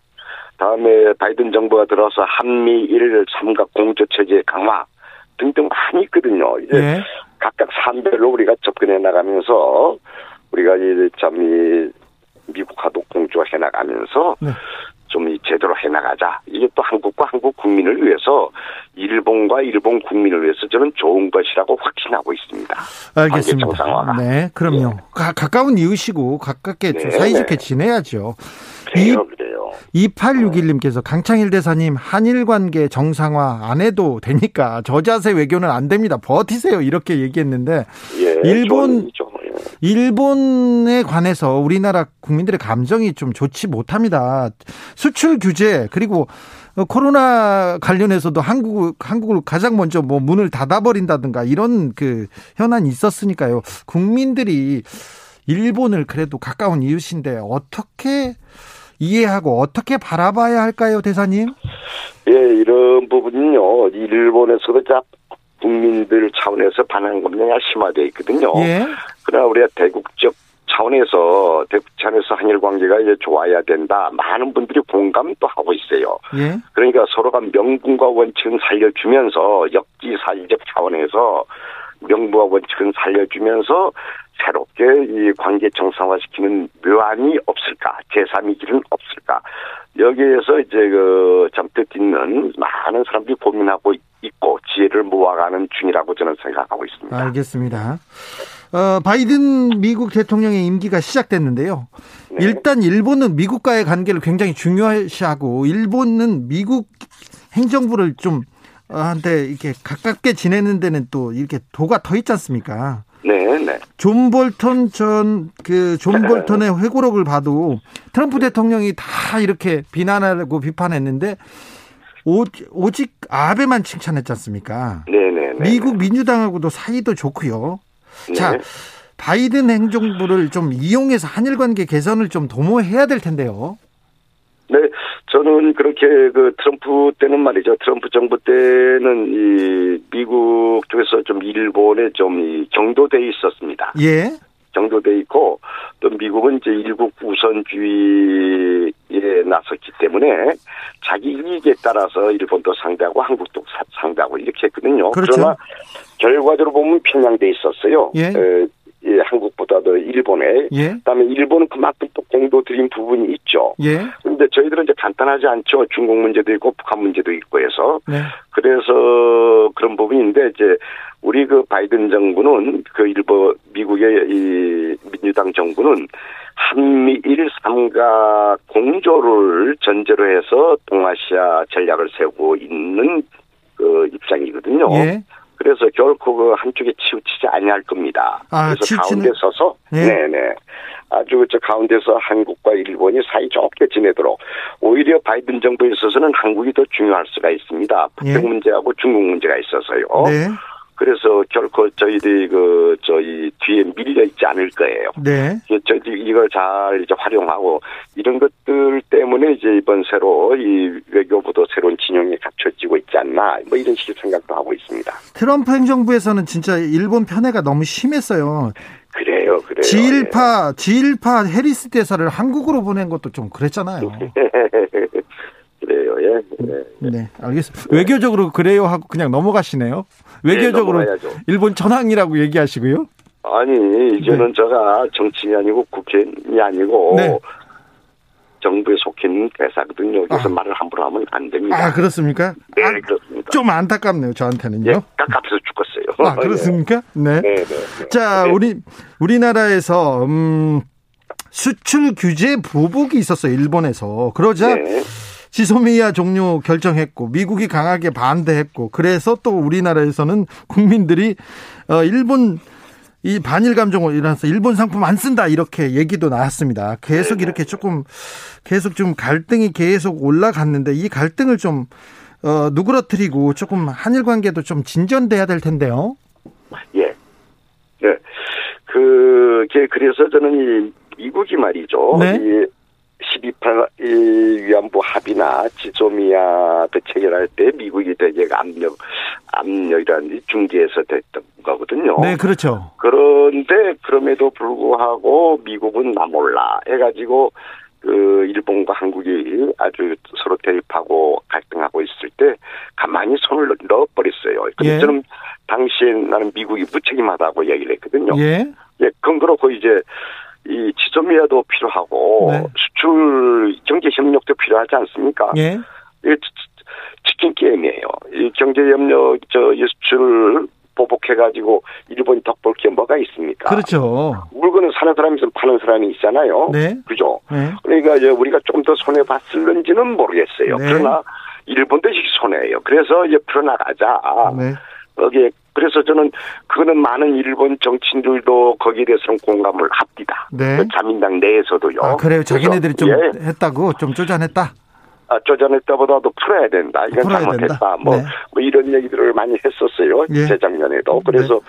D: 다음에 바이든 정부가 들어서 한미일 삼각 공조 체제 강화 등등 많이 있거든요. 이제 네. 각각 산별로 우리가 접근해 나가면서 우리가 이제 참이 미국하고 공조해 나가면서 네. 좀이 제대로 해 나가자. 이게 또 한국과 한국 국민을 위해서 일본과 일본 국민을 위해서 저는 좋은 것이라고 확신하고 있습니다.
A: 알겠습니다. 네, 그럼요. 네. 가, 가까운 이웃이고 가깝게 네, 사이좋게 네. 지내야죠.
D: 그래요, 그래요.
A: 2861님께서 강창일 대사님 한일 관계 정상화 안 해도 되니까 저자세 외교는 안 됩니다. 버티세요. 이렇게 얘기했는데 예, 일본 좀, 일본에 관해서 우리나라 국민들의 감정이 좀 좋지 못합니다. 수출 규제 그리고 코로나 관련해서도 한국 한국을 가장 먼저 뭐 문을 닫아버린다든가 이런 그 현안이 있었으니까요. 국민들이 일본을 그래도 가까운 이웃인데 어떻게 이해하고 어떻게 바라봐야 할까요, 대사님?
D: 예, 이런 부분은요. 일본에서도 국민들 차원에서 반항 검증이 심화되어 있거든요. 예. 그러나 우리가 대국적 차원에서 대국 차원에서 한일 관계가 이제 좋아야 된다. 많은 분들이 공감도 하고 있어요. 예. 그러니까 서로가 명분과 원칙은 살려주면서 역지사지적 차원에서 명분과 원칙은 살려주면서 새롭게 이 관계 정상화시키는 묘안이 없을까, 제3의 길은 없을까. 여기에서 이제 그 잠뜻 있는 많은 사람들이 고민하고 있고 지혜를 모아가는 중이라고 저는 생각하고 있습니다.
A: 알겠습니다. 어, 바이든 미국 대통령의 임기가 시작됐는데요. 네. 일단 일본은 미국과의 관계를 굉장히 중요시하고 일본은 미국 행정부를 좀 한테 이렇게 가깝게 지내는 데는 또 이렇게 도가 터 있지 않습니까?
D: 네, 네.
A: 존 볼턴 전, 그, 존 볼턴의 회고록을 봐도 트럼프 대통령이 다 이렇게 비난하고 비판했는데 오, 오직 아베만 칭찬했지 않습니까?
D: 네네. 네, 네,
A: 미국 민주당하고도 사이도 좋고요. 네. 자, 바이든 행정부를 좀 이용해서 한일 관계 개선을 좀 도모해야 될 텐데요.
D: 네, 저는 그렇게 그 트럼프 때는 말이죠. 트럼프 정부 때는 이 미국 쪽에서 좀 일본에 좀 경도돼 있었습니다. 예. 정도 돼 있고 또 미국은 이제 일국 우선주의에 나섰기 때문에 자기 이익에 따라서 일본도 상대하고 한국도 상대하고 이렇게 했거든요.
A: 그렇죠.
D: 그러나 결과적으로 보면 편향돼 있었어요.
A: 예.
D: 에, 예, 한국보다도 일본에.
A: 예.
D: 그다음에 일본은 그만큼 또 공도 들인 부분이 있죠.
A: 예.
D: 근데 저희들은 이제 간단하지 않죠. 중국 문제도 있고 북한 문제도 있고 해서.
A: 네.
D: 그래서 그런 부분인데 이제 우리 그 바이든 정부는 그 일본 미국의 이 민주당 정부는 한미 일 삼각 공조를 전제로 해서 동아시아 전략을 세우고 있는 그 입장이거든요.
A: 예.
D: 그래서 결코 그 한쪽에 치우치지 아니할 겁니다.
A: 아,
D: 그래서
A: 치우치는-
D: 가운데 서서
A: 예.
D: 네네 아주 저 가운데서 한국과 일본이 사이 좋게 지내도록 오히려 바이든 정부에 있어서는 한국이 더 중요할 수가 있습니다.
A: 예.
D: 북핵 문제하고 중국 문제가 있어서요.
A: 네.
D: 그래서 결코 저희들이 그 저희 뒤에 밀려 있지 않을 거예요.
A: 네.
D: 저희들이 이걸 잘 이제 활용하고 이런 것들 때문에 이제 이번 새로 이 외교부도 새로운 진영이 갖춰지고 있지 않나 뭐 이런 식의 생각도 하고 있습니다.
A: 트럼프 행정부에서는 진짜 일본 편애가 너무 심했어요.
D: 그래요, 그래요.
A: 지일파 지일파 해리스 대사를 한국으로 보낸 것도 좀 그랬잖아요.
D: 예. 그래요, 예. 예.
A: 네, 알겠습니다. 외교적으로 그래요 하고 그냥 넘어가시네요. 외교적으로
D: 네.
A: 일본 전황이라고 얘기하시고요.
D: 아니 이제는 제가 정치인이 아니고 국회의원이 아니고
A: 네.
D: 정부에 속해 있는 대사거든요. 그래서
A: 아.
D: 말을 함부로 하면 안 됩니다.
A: 아 그렇습니까?
D: 네,
A: 아,
D: 그렇습니다.
A: 좀 안타깝네요. 저한테는요.
D: 예, 깝깝해서 죽었어요.
A: 아 그렇습니까? 네.
D: 네, 네, 네.
A: 자,
D: 네.
A: 우리 우리나라에서 음, 수출 규제 보복이 있었어요. 일본에서. 그러자
D: 네.
A: 지소미아 종료 결정했고 미국이 강하게 반대했고 그래서 또 우리나라에서는 국민들이 어 일본 이 반일 감정을 일어나서 일본 상품 안 쓴다 이렇게 얘기도 나왔습니다. 계속 이렇게 조금 계속 좀 갈등이 계속 올라갔는데 이 갈등을 좀 어, 누그러뜨리고 조금 한일 관계도 좀 진전돼야 될 텐데요.
D: 예. 네. 그, 게 그래서 저는 이 미국이 말이죠.
A: 네.
D: 이 12.8이 위안부 합의나 지소미아 그 체결할 때 미국이 되게 압력, 압력이라는 중재에서 됐던 거거든요.
A: 네, 그렇죠.
D: 그런데 그럼에도 불구하고 미국은 나 몰라 해가지고 그 일본과 한국이 아주 서로 대립하고 갈등하고 있을 때 가만히 손을 넣어버렸어요. 근데
A: 예.
D: 저는 당시에 나는 미국이 무책임하다고 얘기를 했거든요.
A: 예.
D: 예, 그건 그렇고 이제 이 지소미아도 필요하고
A: 네.
D: 수출 경제 협력도 필요하지 않습니까?
A: 예.
D: 치- 치- 치킨 게임이에요. 이 경제 협력 저이 수출 보복해 가지고 일본이 덕볼 게 뭐가 있습니까?
A: 그렇죠.
D: 물건을 사는 사람이 있으면 파는 사람이 있잖아요.
A: 네.
D: 그죠?
A: 네.
D: 그러니까 이제 우리가 좀 더 손해 봤을는지는 모르겠어요.
A: 네.
D: 그러나 일본도 손해예요. 그래서 이제 풀어나가자.
A: 네.
D: 거기에 그래서 저는 그거는 많은 일본 정치인들도 거기에 대해서는 공감을 합니다.
A: 네.
D: 그 자민당 내에서도요.
A: 아, 그래요. 자기네들이 좀
D: 예,
A: 했다고 좀 쪼잔했다.
D: 아, 쪼잔했다보다도 풀어야 된다. 이건
A: 풀어야
D: 잘못했다.
A: 된다.
D: 뭐,
A: 네.
D: 뭐 이런 얘기들을 많이 했었어요.
A: 예.
D: 재작년에도. 그래서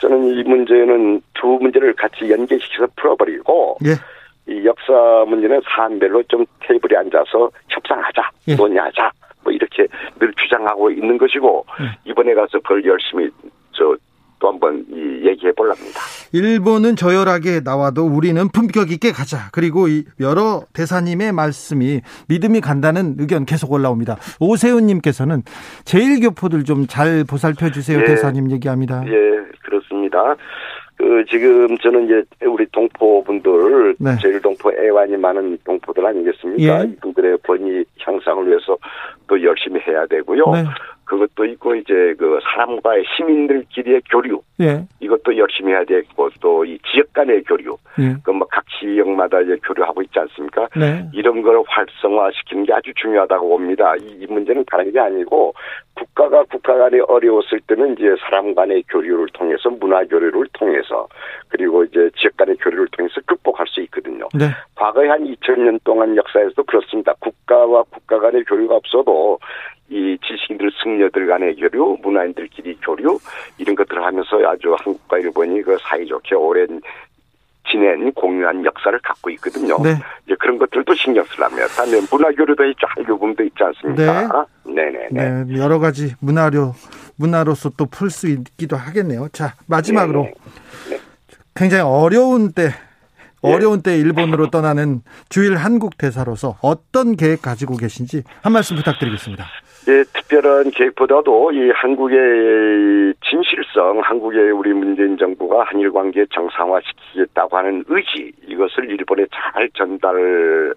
D: 저는 이 문제는 두 문제를 같이 연계시켜서 풀어버리고
A: 예.
D: 이 역사 문제는 사안별로 좀 테이블에 앉아서 협상하자,
A: 예.
D: 논의하자, 뭐 이렇게 늘 주장하고 있는 것이고
A: 예.
D: 이번에 가서 그걸 열심히 저 또 한번 이 얘기해 보랍니다.
A: 일본은 저열하게 나와도 우리는 품격 있게 가자. 그리고 이 여러 대사님의 말씀이 믿음이 간다는 의견 계속 올라옵니다. 오세훈님께서는 제일교포들 좀 잘 보살펴 주세요.
D: 예.
A: 대사님 얘기합니다.
D: 예, 그렇습니다. 그 지금 저는 이제 우리 동포 분들
A: 네.
D: 제일 동포 애완이 많은 동포들 아니겠습니까?
A: 예.
D: 이분들의 권위 향상을 위해서 또 열심히 해야 되고요.
A: 네.
D: 그것도 있고 이제 그 사람과의 시민들끼리의 교류
A: 예.
D: 이것도 열심히 해야 되고 또 이 지역 간의 교류
A: 예.
D: 그뭐각 지역마다 이제 교류하고 있지 않습니까?
A: 네.
D: 이런 걸 활성화시키는 게 아주 중요하다고 봅니다. 이, 이 문제는 다른 게 아니고 국가가 국가 간에 어려웠을 때는 이제 사람 간의 교류를 통해서 문화 교류를 통해서 그리고 이제 지역 간의 교류를 통해서 극복할 수 있거든요.
A: 네.
D: 과거에 한 2000년 동안 역사에서도 그렇습니다. 국가와 국가 간의 교류가 없어도 이 지식인들, 승려들 간의 교류, 문화인들끼리 교류 이런 것들을 하면서 아주 한국과 일본이 그 사이좋게 오랜 지낸 공유한 역사를 갖고 있거든요.
A: 네.
D: 이제 그런 것들도 신경 쓰려면 다음에 문화 교류도 있죠, 부분도 있지 않습니까? 네, 네, 네.
A: 네. 여러 가지 문화료 문화로서 또 풀 수 있기도 하겠네요. 자, 마지막으로
D: 네, 네.
A: 굉장히 어려운 때 예. 어려운 때 일본으로 떠나는 주일 한국 대사로서 어떤 계획 가지고 계신지 한 말씀 부탁드리겠습니다.
D: 예, 특별한 계획보다도 이 한국의 진실성, 한국의 우리 문재인 정부가 한일 관계 정상화시키겠다고 하는 의지 이것을 일본에 잘 전달하는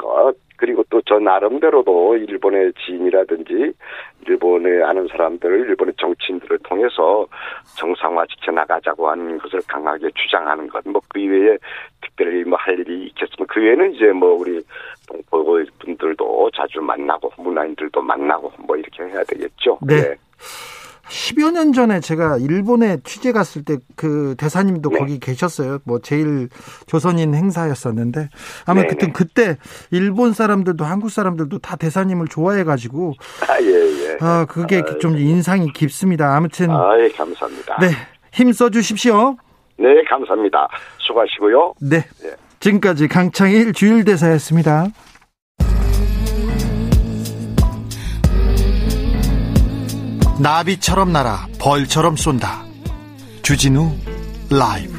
D: 것 그리고 또 저 나름대로도 일본의 지인이라든지 일본에 아는 사람들을 일본의 정치인들을 통해서 정상화 지켜 나가자고 하는 것을 강하게 주장하는 것. 뭐 그 이외에 특별히 뭐 할 일이 있겠지만 그 외에는 이제 뭐 우리 동포 분들도 자주 만나고 문화인들도 만나고 뭐 이렇게 해야 되겠죠.
A: 네. 네. 10여 년 전에 제가 일본에 취재 갔을 때 그 대사님도 네. 거기 계셨어요. 뭐 제일 조선인 행사였었는데 아마 네, 그때 네. 그때 일본 사람들도 한국 사람들도 다 대사님을 좋아해 가지고 아, 예, 예. 아, 그게 아, 좀 인상이 깊습니다. 아무튼
D: 아, 예, 감사합니다.
A: 네. 힘써 주십시오.
D: 네, 감사합니다. 수고하시고요.
A: 네. 네. 지금까지 강창일 주일 대사였습니다. 나비처럼 날아 벌처럼 쏜다. 주진우 라이브.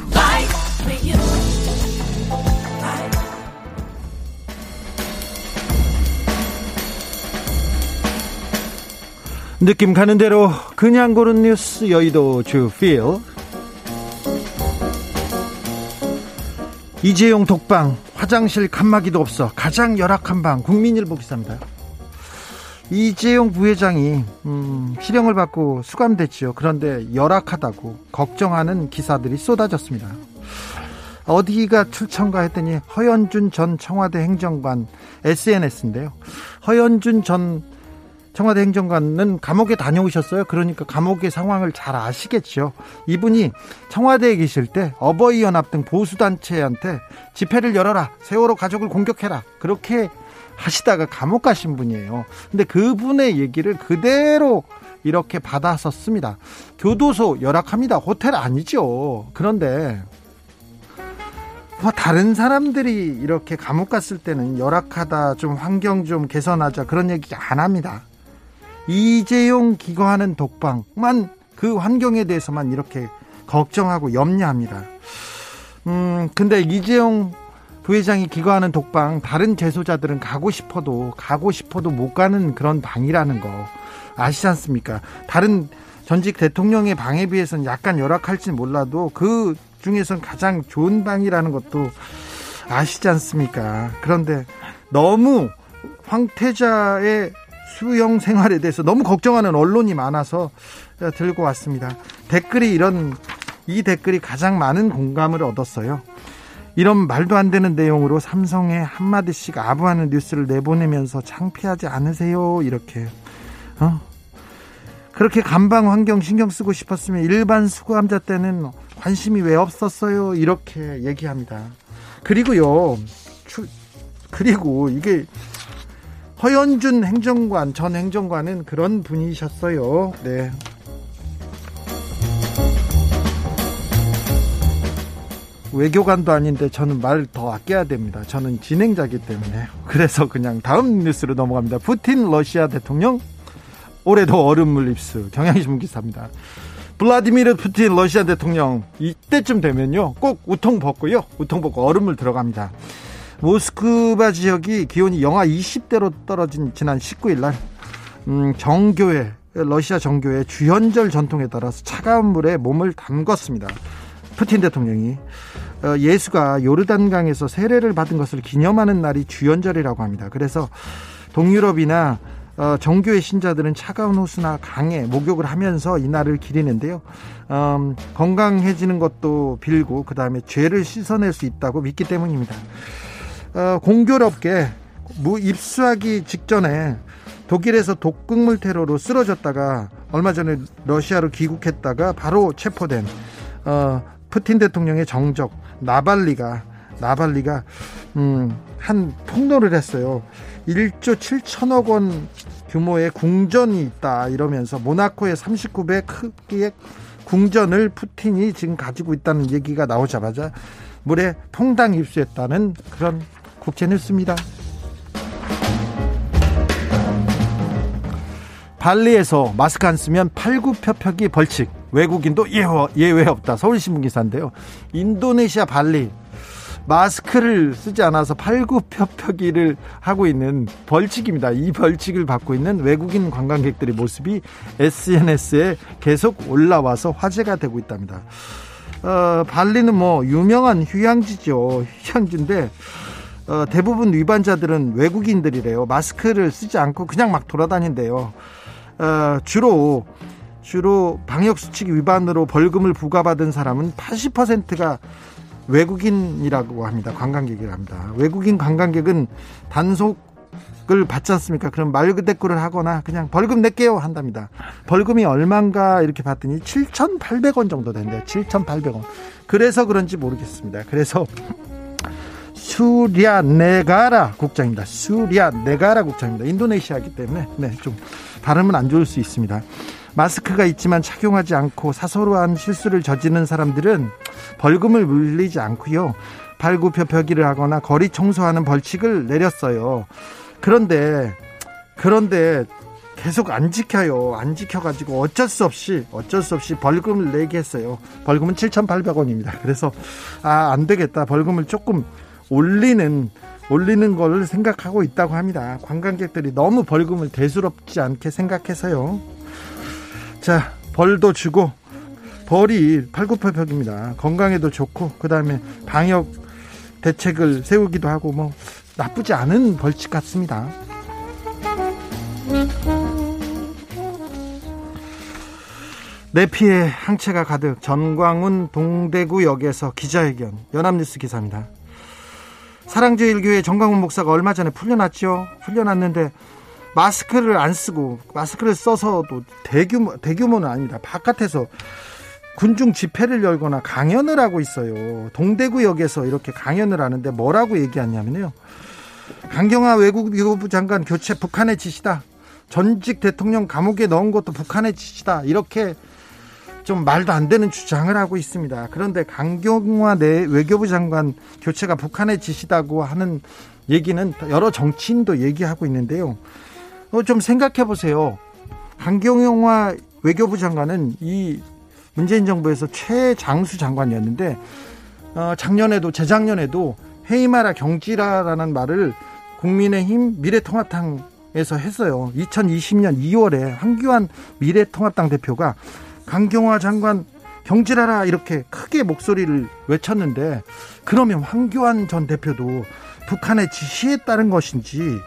A: 느낌 가는 대로 그냥 고른 뉴스 여의도 주필 이재용 독방 화장실 칸막이도 없어 가장 열악한 방 국민일보 기사입니다. 이재용 부회장이 음, 실형을 받고 수감됐지요. 그런데 열악하다고 걱정하는 기사들이 쏟아졌습니다. 어디가 출청가 했더니 허연준 전 청와대 행정관 SNS인데요. 허연준 전 청와대 행정관은 감옥에 다녀오셨어요. 그러니까 감옥의 상황을 잘 아시겠죠. 이분이 청와대에 계실 때 어버이연합 등 보수단체한테 집회를 열어라. 세월호 가족을 공격해라. 그렇게 하시다가 감옥 가신 분이에요. 근데 그분의 얘기를 그대로 이렇게 받아서 씁니다. 교도소 열악합니다. 호텔 아니죠. 그런데 뭐 다른 사람들이 이렇게 감옥 갔을 때는 열악하다, 좀 환경 좀 개선하자 그런 얘기 안 합니다. 이재용 기거하는 독방만 그 환경에 대해서만 이렇게 걱정하고 염려합니다. 음, 근데 이재용 부회장이 기거하는 독방 다른 재소자들은 가고 싶어도 가고 싶어도 못 가는 그런 방이라는 거 아시지 않습니까? 다른 전직 대통령의 방에 비해서는 약간 열악할지 몰라도 그 중에선 가장 좋은 방이라는 것도 아시지 않습니까? 그런데 너무 황태자의 수용 생활에 대해서 너무 걱정하는 언론이 많아서 들고 왔습니다. 댓글이 이런 이 댓글이 가장 많은 공감을 얻었어요. 이런 말도 안 되는 내용으로 삼성에 한마디씩 아부하는 뉴스를 내보내면서 창피하지 않으세요? 이렇게. 어? 그렇게 감방 환경 신경 쓰고 싶었으면 일반 수감자 때는 관심이 왜 없었어요? 이렇게 얘기합니다. 그리고요, 추, 그리고 이게 허연준 행정관, 전 행정관은 그런 분이셨어요. 네. 외교관도 아닌데 저는 말 더 아껴야 됩니다. 저는 진행자기 때문에. 그래서 그냥 다음 뉴스로 넘어갑니다. 푸틴 러시아 대통령 올해도 얼음물 입수. 경향신문 기사입니다. 블라디미르 푸틴 러시아 대통령 이때쯤 되면요. 꼭 우통 벗고요. 우통 벗고 얼음물 들어갑니다. 모스크바 지역이 기온이 영하 20대로 떨어진 지난 19일 날 음, 정교회 러시아 정교회 주현절 전통에 따라서 차가운 물에 몸을 담궜습니다. 푸틴 대통령이 어, 예수가 요르단강에서 세례를 받은 것을 기념하는 날이 주연절이라고 합니다. 그래서 동유럽이나 어, 정교의 신자들은 차가운 호수나 강에 목욕을 하면서 이 날을 기리는데요. 음, 건강해지는 것도 빌고 그 다음에 죄를 씻어낼 수 있다고 믿기 때문입니다. 어, 공교롭게 무 입수하기 직전에 독일에서 독극물 테러로 쓰러졌다가 얼마 전에 러시아로 귀국했다가 바로 체포된 어, 푸틴 대통령의 정적 나발리가 나발리가 음, 한 폭로를 했어요. 1조 7천억 원 규모의 궁전이 있다 이러면서 모나코의 39배 크기의 궁전을 푸틴이 지금 가지고 있다는 얘기가 나오자마자 물에 통당 입수했다는 그런 국제 뉴스입니다. 발리에서 마스크 안 쓰면 팔굽혀펴기 벌칙 외국인도 예외, 없다. 서울신문 기사인데요. 인도네시아 발리 마스크를 쓰지 않아서 팔굽혀펴기를 하고 있는 벌칙입니다. 이 벌칙을 받고 있는 외국인 관광객들의 모습이 SNS에 계속 올라와서 화제가 되고 있답니다. 어, 발리는 뭐 유명한 휴양지죠. 휴양지인데 어, 대부분 위반자들은 외국인들이래요. 마스크를 쓰지 않고 그냥 막 돌아다닌대요. 어, 주로 주로 방역 수칙 위반으로 벌금을 부과받은 사람은 80%가 외국인이라고 합니다. 관광객이라 합니다. 외국인 관광객은 단속을 받지 않습니까? 그럼 말 그대꾸를 하거나 그냥 벌금 낼게요 한답니다. 벌금이 얼마인가 이렇게 봤더니 7,800원 정도 된대요. 7,800원. 그래서 그런지 모르겠습니다. 그래서 수리아 네가라 국장입니다. 수리아 네가라 국장입니다. 인도네시아기 때문에 네, 좀 발음은 안 좋을 수 있습니다. 마스크가 있지만 착용하지 않고 사소한 실수를 저지르는 사람들은 벌금을 물리지 않고요. 발굽혀펴기를 하거나 거리 청소하는 벌칙을 내렸어요. 그런데 그런데 계속 안 지켜요. 안 지켜가지고 어쩔 수 없이 어쩔 수 없이 벌금을 내게 했어요. 벌금은 7,800원입니다. 그래서 아 안 되겠다. 벌금을 조금 올리는 올리는 걸 생각하고 있다고 합니다. 관광객들이 너무 벌금을 대수롭지 않게 생각해서요. 자, 벌도 주고 벌이 팔굽혀펴기입니다. 건강에도 좋고 그다음에 방역 대책을 세우기도 하고 뭐 나쁘지 않은 벌칙 같습니다. 내 피해 항체가 가득 전광훈 동대구역에서 기자회견 연합뉴스 기사입니다. 사랑제일교회 정광훈 목사가 얼마 전에 풀려났죠. 풀려났는데 마스크를 안 쓰고 마스크를 써서도 대규모 대규모는 아니다. 바깥에서 군중 집회를 열거나 강연을 하고 있어요. 동대구역에서 이렇게 강연을 하는데 뭐라고 얘기하냐면요. 강경화 외국 위교부 장관 교체 북한의 짓이다. 전직 대통령 감옥에 넣은 것도 북한의 짓이다. 이렇게 좀 말도 안 되는 주장을 하고 있습니다. 그런데 강경화 내 외교부 장관 교체가 북한의 짓이다고 하는 얘기는 여러 정치인도 얘기하고 있는데요. 어, 좀 생각해 보세요. 강경영화 외교부 장관은 이 문재인 정부에서 최장수 장관이었는데 어, 작년에도 재작년에도 해이마라 경지라라는 말을 국민의힘 미래통합당에서 했어요. 2020년 2월에 황교안 미래통합당 대표가 강경화 장관 경질하라 이렇게 크게 목소리를 외쳤는데 그러면 황교안 전 대표도 북한의 지시에 따른 것인지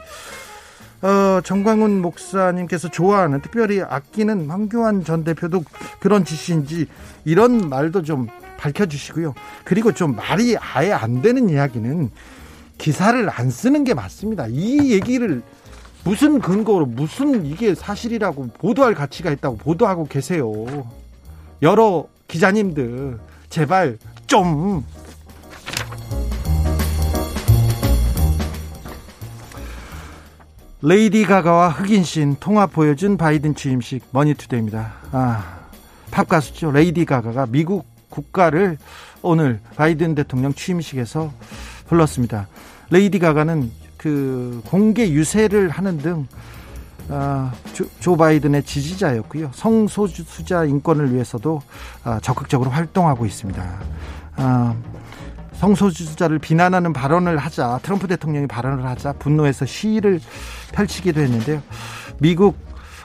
A: 어, 정광훈 목사님께서 좋아하는 특별히 아끼는 황교안 전 대표도 그런 짓인지 이런 말도 좀 밝혀주시고요. 그리고 좀 말이 아예 안 되는 이야기는 기사를 안 쓰는 게 맞습니다. 이 얘기를 무슨 근거로 무슨 이게 사실이라고 보도할 가치가 있다고 보도하고 계세요. 여러 기자님들 제발 좀 레이디 가가와 흑인 시인 통합 보여준 바이든 취임식 머니투데이입니다. 아, 팝 가수죠. 레이디 가가가 미국 국가를 오늘 바이든 대통령 취임식에서 불렀습니다. 레이디 가가는 그 공개 유세를 하는 등 아, 조, 조, 바이든의 지지자였고요. 성소수자 인권을 위해서도 아, 적극적으로 활동하고 있습니다. 아, 성소수자를 비난하는 발언을 하자 트럼프 대통령이 발언을 하자 분노해서 시위를 펼치기도 했는데요. 미국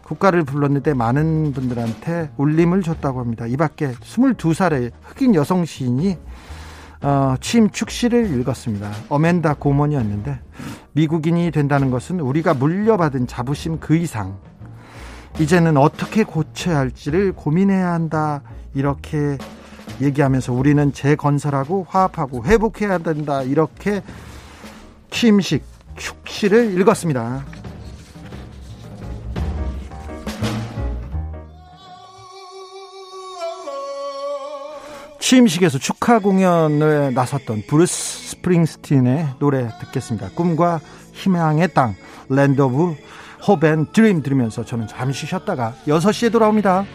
A: 국가를 불렀는데 많은 분들한테 울림을 줬다고 합니다. 이 밖에 22살의 흑인 여성 시인이 어, 취임 축시를 읽었습니다. 어멘다 고먼이었는데 미국인이 된다는 것은 우리가 물려받은 자부심 그 이상 이제는 어떻게 고쳐야 할지를 고민해야 한다 이렇게 얘기하면서 우리는 재건설하고 화합하고 회복해야 된다. 이렇게 취임식 축시를 읽었습니다. 취임식에서 축하 공연을 나섰던 브루스 스프링스틴의 노래 듣겠습니다. 꿈과 희망의 땅, 랜드 오브 호벤 드림 들으면서 저는 잠시 쉬었다가 6시에 돌아옵니다.